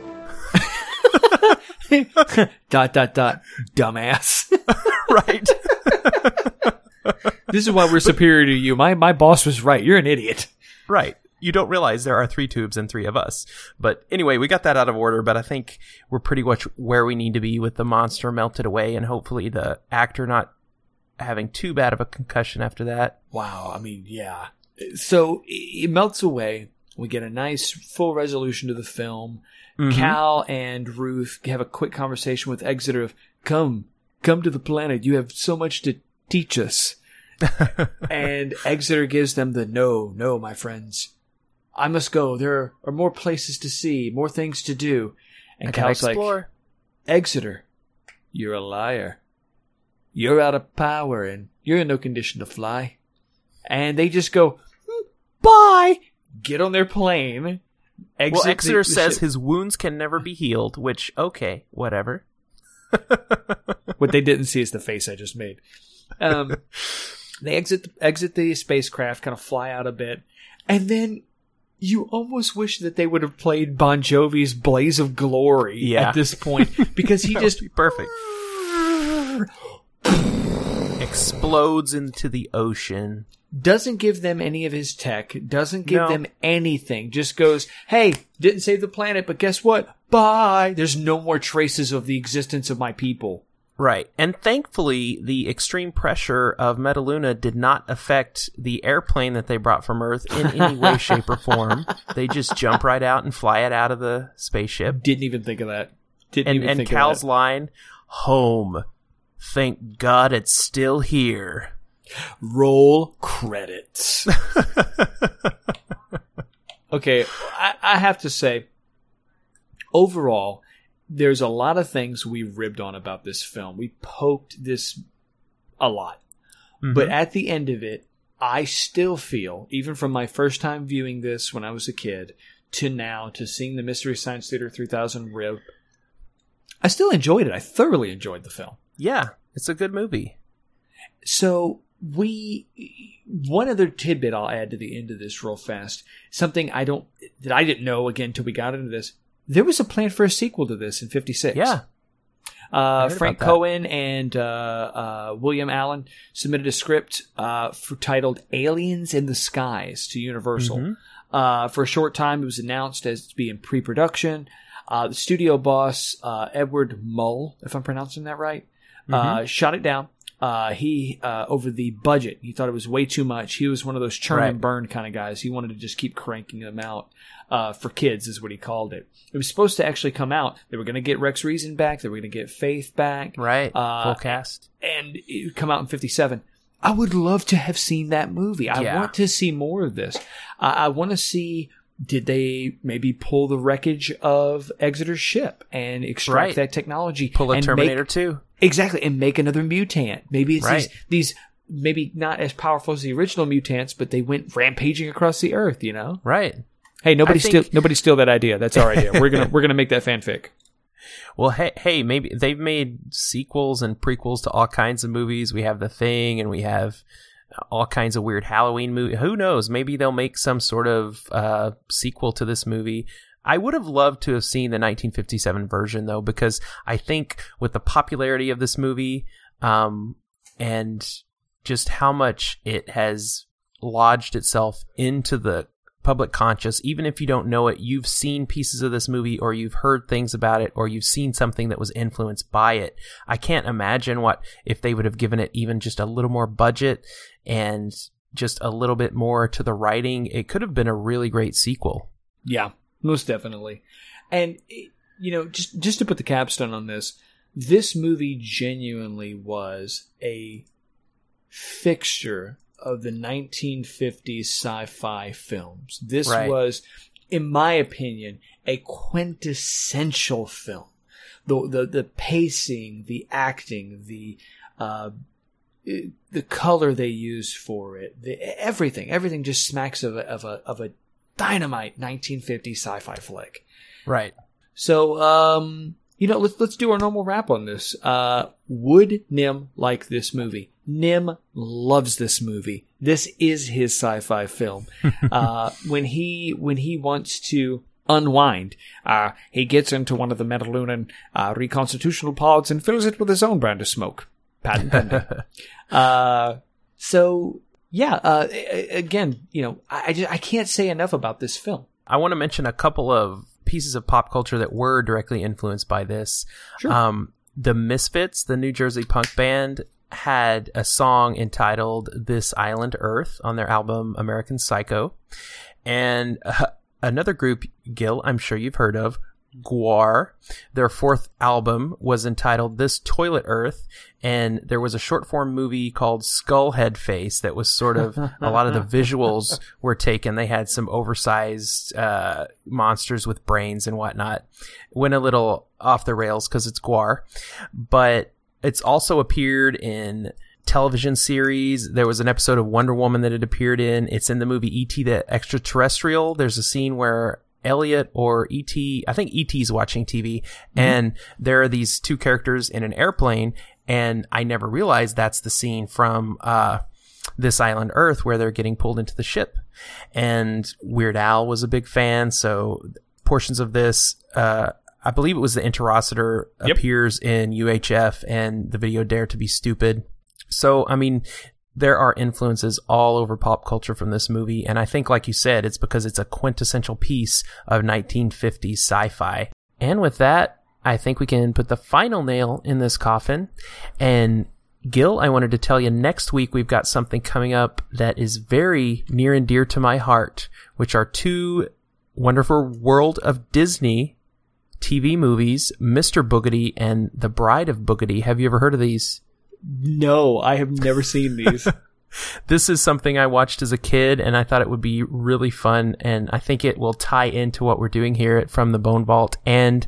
dot dot dot. Dumbass. Right. This is why we're superior to you. My my boss was right. You're an idiot. right. You don't realize there are three tubes and three of us. But anyway, we got that out of order, but I think we're pretty much where we need to be with the monster melted away and hopefully the actor not having too bad of a concussion after that. Wow. I mean, yeah. So it melts away. We get a nice full resolution to the film. Mm-hmm. Cal and Ruth have a quick conversation with Exeter of, come, come to the planet. You have so much to teach us. and Exeter gives them the no, no, my friends. I must go. There are more places to see, more things to do. And I Cal's like. Exeter, you're a liar. You're out of power and you're in no condition to fly. And they just go, "Hmm, bye, get on their plane. Exit well, the- Exeter the says ship. his wounds can never be healed, which, okay, whatever. what they didn't see is the face I just made. Um, they exit exit the spacecraft, kind of fly out a bit, and then you almost wish that they would have played Bon Jovi's "Blaze of Glory" Yeah. at this point because he That just would be perfect. Explodes into the ocean. doesn't give them any of his tech, doesn't give No. them anything, just goes, hey, didn't save the planet, but guess what? Bye. There's no more traces of the existence of my people. Right. And thankfully, the extreme pressure of Metaluna did not affect the airplane that they brought from Earth in any way, shape, or form. They just jump right out and fly it out of the spaceship. Didn't even think of that. Didn't And, even and think Cal's line, home. Thank God it's still here. Roll credits. okay, I, I have to say, overall, there's a lot of things we ribbed on about this film. We poked this a lot. But mm-hmm. at the end of it, I still feel, even from my first time viewing this when I was a kid to now to seeing the Mystery Science Theater 3000 rib, I still enjoyed it. I thoroughly enjoyed the film. Yeah, it's a good movie. So we one other tidbit I'll add to the end of this real fast. Something I don't that I didn't know again until we got into this. There was a plan for a sequel to this in '56. Yeah. Uh, Frank. Cohen and uh, uh, William Alland submitted a script uh, for, titled "Aliens in the Skies" to Universal. Mm-hmm. Uh, for a short time, it was announced as being pre-production. Uh, the studio boss uh, Edward Muhl, if I'm pronouncing that right, uh, shot it down. Uh, he uh, over the budget, he thought it was way too much. He was one of those churn and burn kind of guys. He wanted to just keep cranking them out uh, for kids, is what he called it. It was supposed to actually come out. They were going to get Rex Reason back. They were going to get Faith back, Right. Uh, Full cast. and it would come out in '57. I would love to have seen that movie. I Yeah. want to see more of this. I, I want to see. Did they maybe pull the wreckage of Exeter's ship and extract Right. that technology? Pull a Terminator make, 2. Exactly and make another mutant? Maybe it's Right. these these maybe not as powerful as the original mutants, but they went rampaging across the earth. You know? Right. Hey, nobody think- steal nobody steal that idea. That's our idea. We're gonna we're gonna make that fanfic. Well, hey, hey, maybe they've made sequels and prequels to all kinds of movies. We have The Thing, and we have all kinds of weird Halloween movie. Who knows? Maybe they'll make some sort of uh, sequel to this movie. I would have loved to have seen the 1957 version though, because I think with the popularity of this movie, um, and just how much it has lodged itself into the public conscious, even if you don't know it, you've seen pieces of this movie or you've heard things about it or you've seen something that was influenced by it. I can't imagine what if they would have given it even just a little more budget and just a little bit more to the writing. It could have been a really great sequel. Yeah, most definitely. And eh, you know, just just to put the capstone on this, this movie genuinely was a fixture of the 1950s sci-fi films. This Right. was, in my opinion, a quintessential film. The the the pacing, the acting, the uh, the color they use for it, the, everything, everything just smacks of a, of a of a dynamite 1950 sci-fi flick. Right. So, um, you know, let's let's do our normal wrap on this. Uh, would Nim like this movie? Nim loves this movie. This is his sci-fi film. uh, when he when he wants to unwind, uh, he gets into one of the Metalunan uh, reconstitutional pods and fills it with his own brand of smoke. Patent pending. uh, so yeah, uh, again, you know, I I, just, I can't say enough about this film. I want to mention a couple of pieces of pop culture that were directly influenced by this. Sure. Um, the Misfits, the New Jersey punk band, had a song entitled This Island Earth on their album American Psycho. And uh, another group, Gil, I'm sure you've heard of, Gwar. Their fourth album was entitled This Toilet Earth, and there was a short form movie called Skulhedface that was sort of a lot of the visuals were taken. They had some oversized uh, monsters with brains and whatnot. Went a little off the rails because it's Gwar, but it's also appeared in television series. There was an episode of Wonder Woman that it appeared in. It's in the movie E.T. the Extraterrestrial. There's a scene where Elliot or E.T. I think E.T.'s watching TV and there are these two characters in an airplane and I never realized that's the scene from, uh, this island Earth where they're getting pulled into the ship. And Weird Al was a big fan. So portions of this, uh, I believe it was the Interocitor Yep. appears in UHF and the video Dare to be Stupid. So, I mean, there are influences all over pop culture from this movie. And I think, like you said, it's because it's a quintessential piece of 1950s sci-fi. And with that, I think we can put the final nail in this coffin. And Gil, I wanted to tell you next week we've got something coming up that is very near and dear to my heart, which are two wonderful World of Disney TV movies, Mr. Boogedy and The Bride of Boogedy. Have you ever heard of these? No, I have never seen these. This is something I watched as a kid and I thought it would be really fun and I think it will tie into what we're doing here at From the Bone Vault and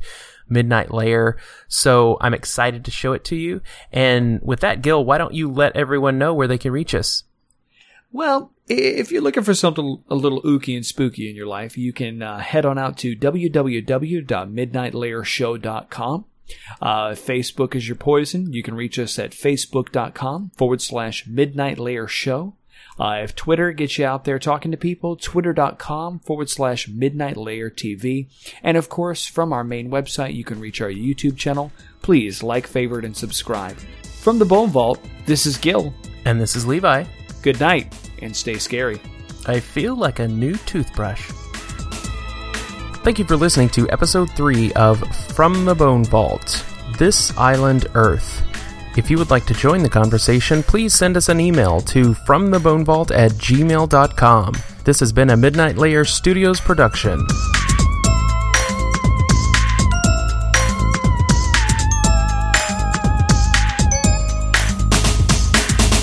Midnight Lair. So I'm excited to show it to you. And with that, Gil, why don't you let everyone know where they can reach us? Well, if you're looking for something a little ooky and spooky in your life, you can uh, head on out to www.midnightlairshow.com. Uh, Facebook is your poison. You can reach us at facebook.com forward slash midnight lair show. Uh, if Twitter gets you out there talking to people, twitter.com forward slash midnight lair TV. And of course, from our main website, you can reach our YouTube channel. Please like, favorite, and subscribe. From the Bone Vault, this is Gil. And this is Levi. Good night and stay scary. I feel like a new toothbrush. Thank you for listening to episode 3 of From the Bone Vault This Island Earth. If you would like to join the conversation, please send us an email to fromthebonevault at gmail.com. This has been a Midnight Lair Studios production.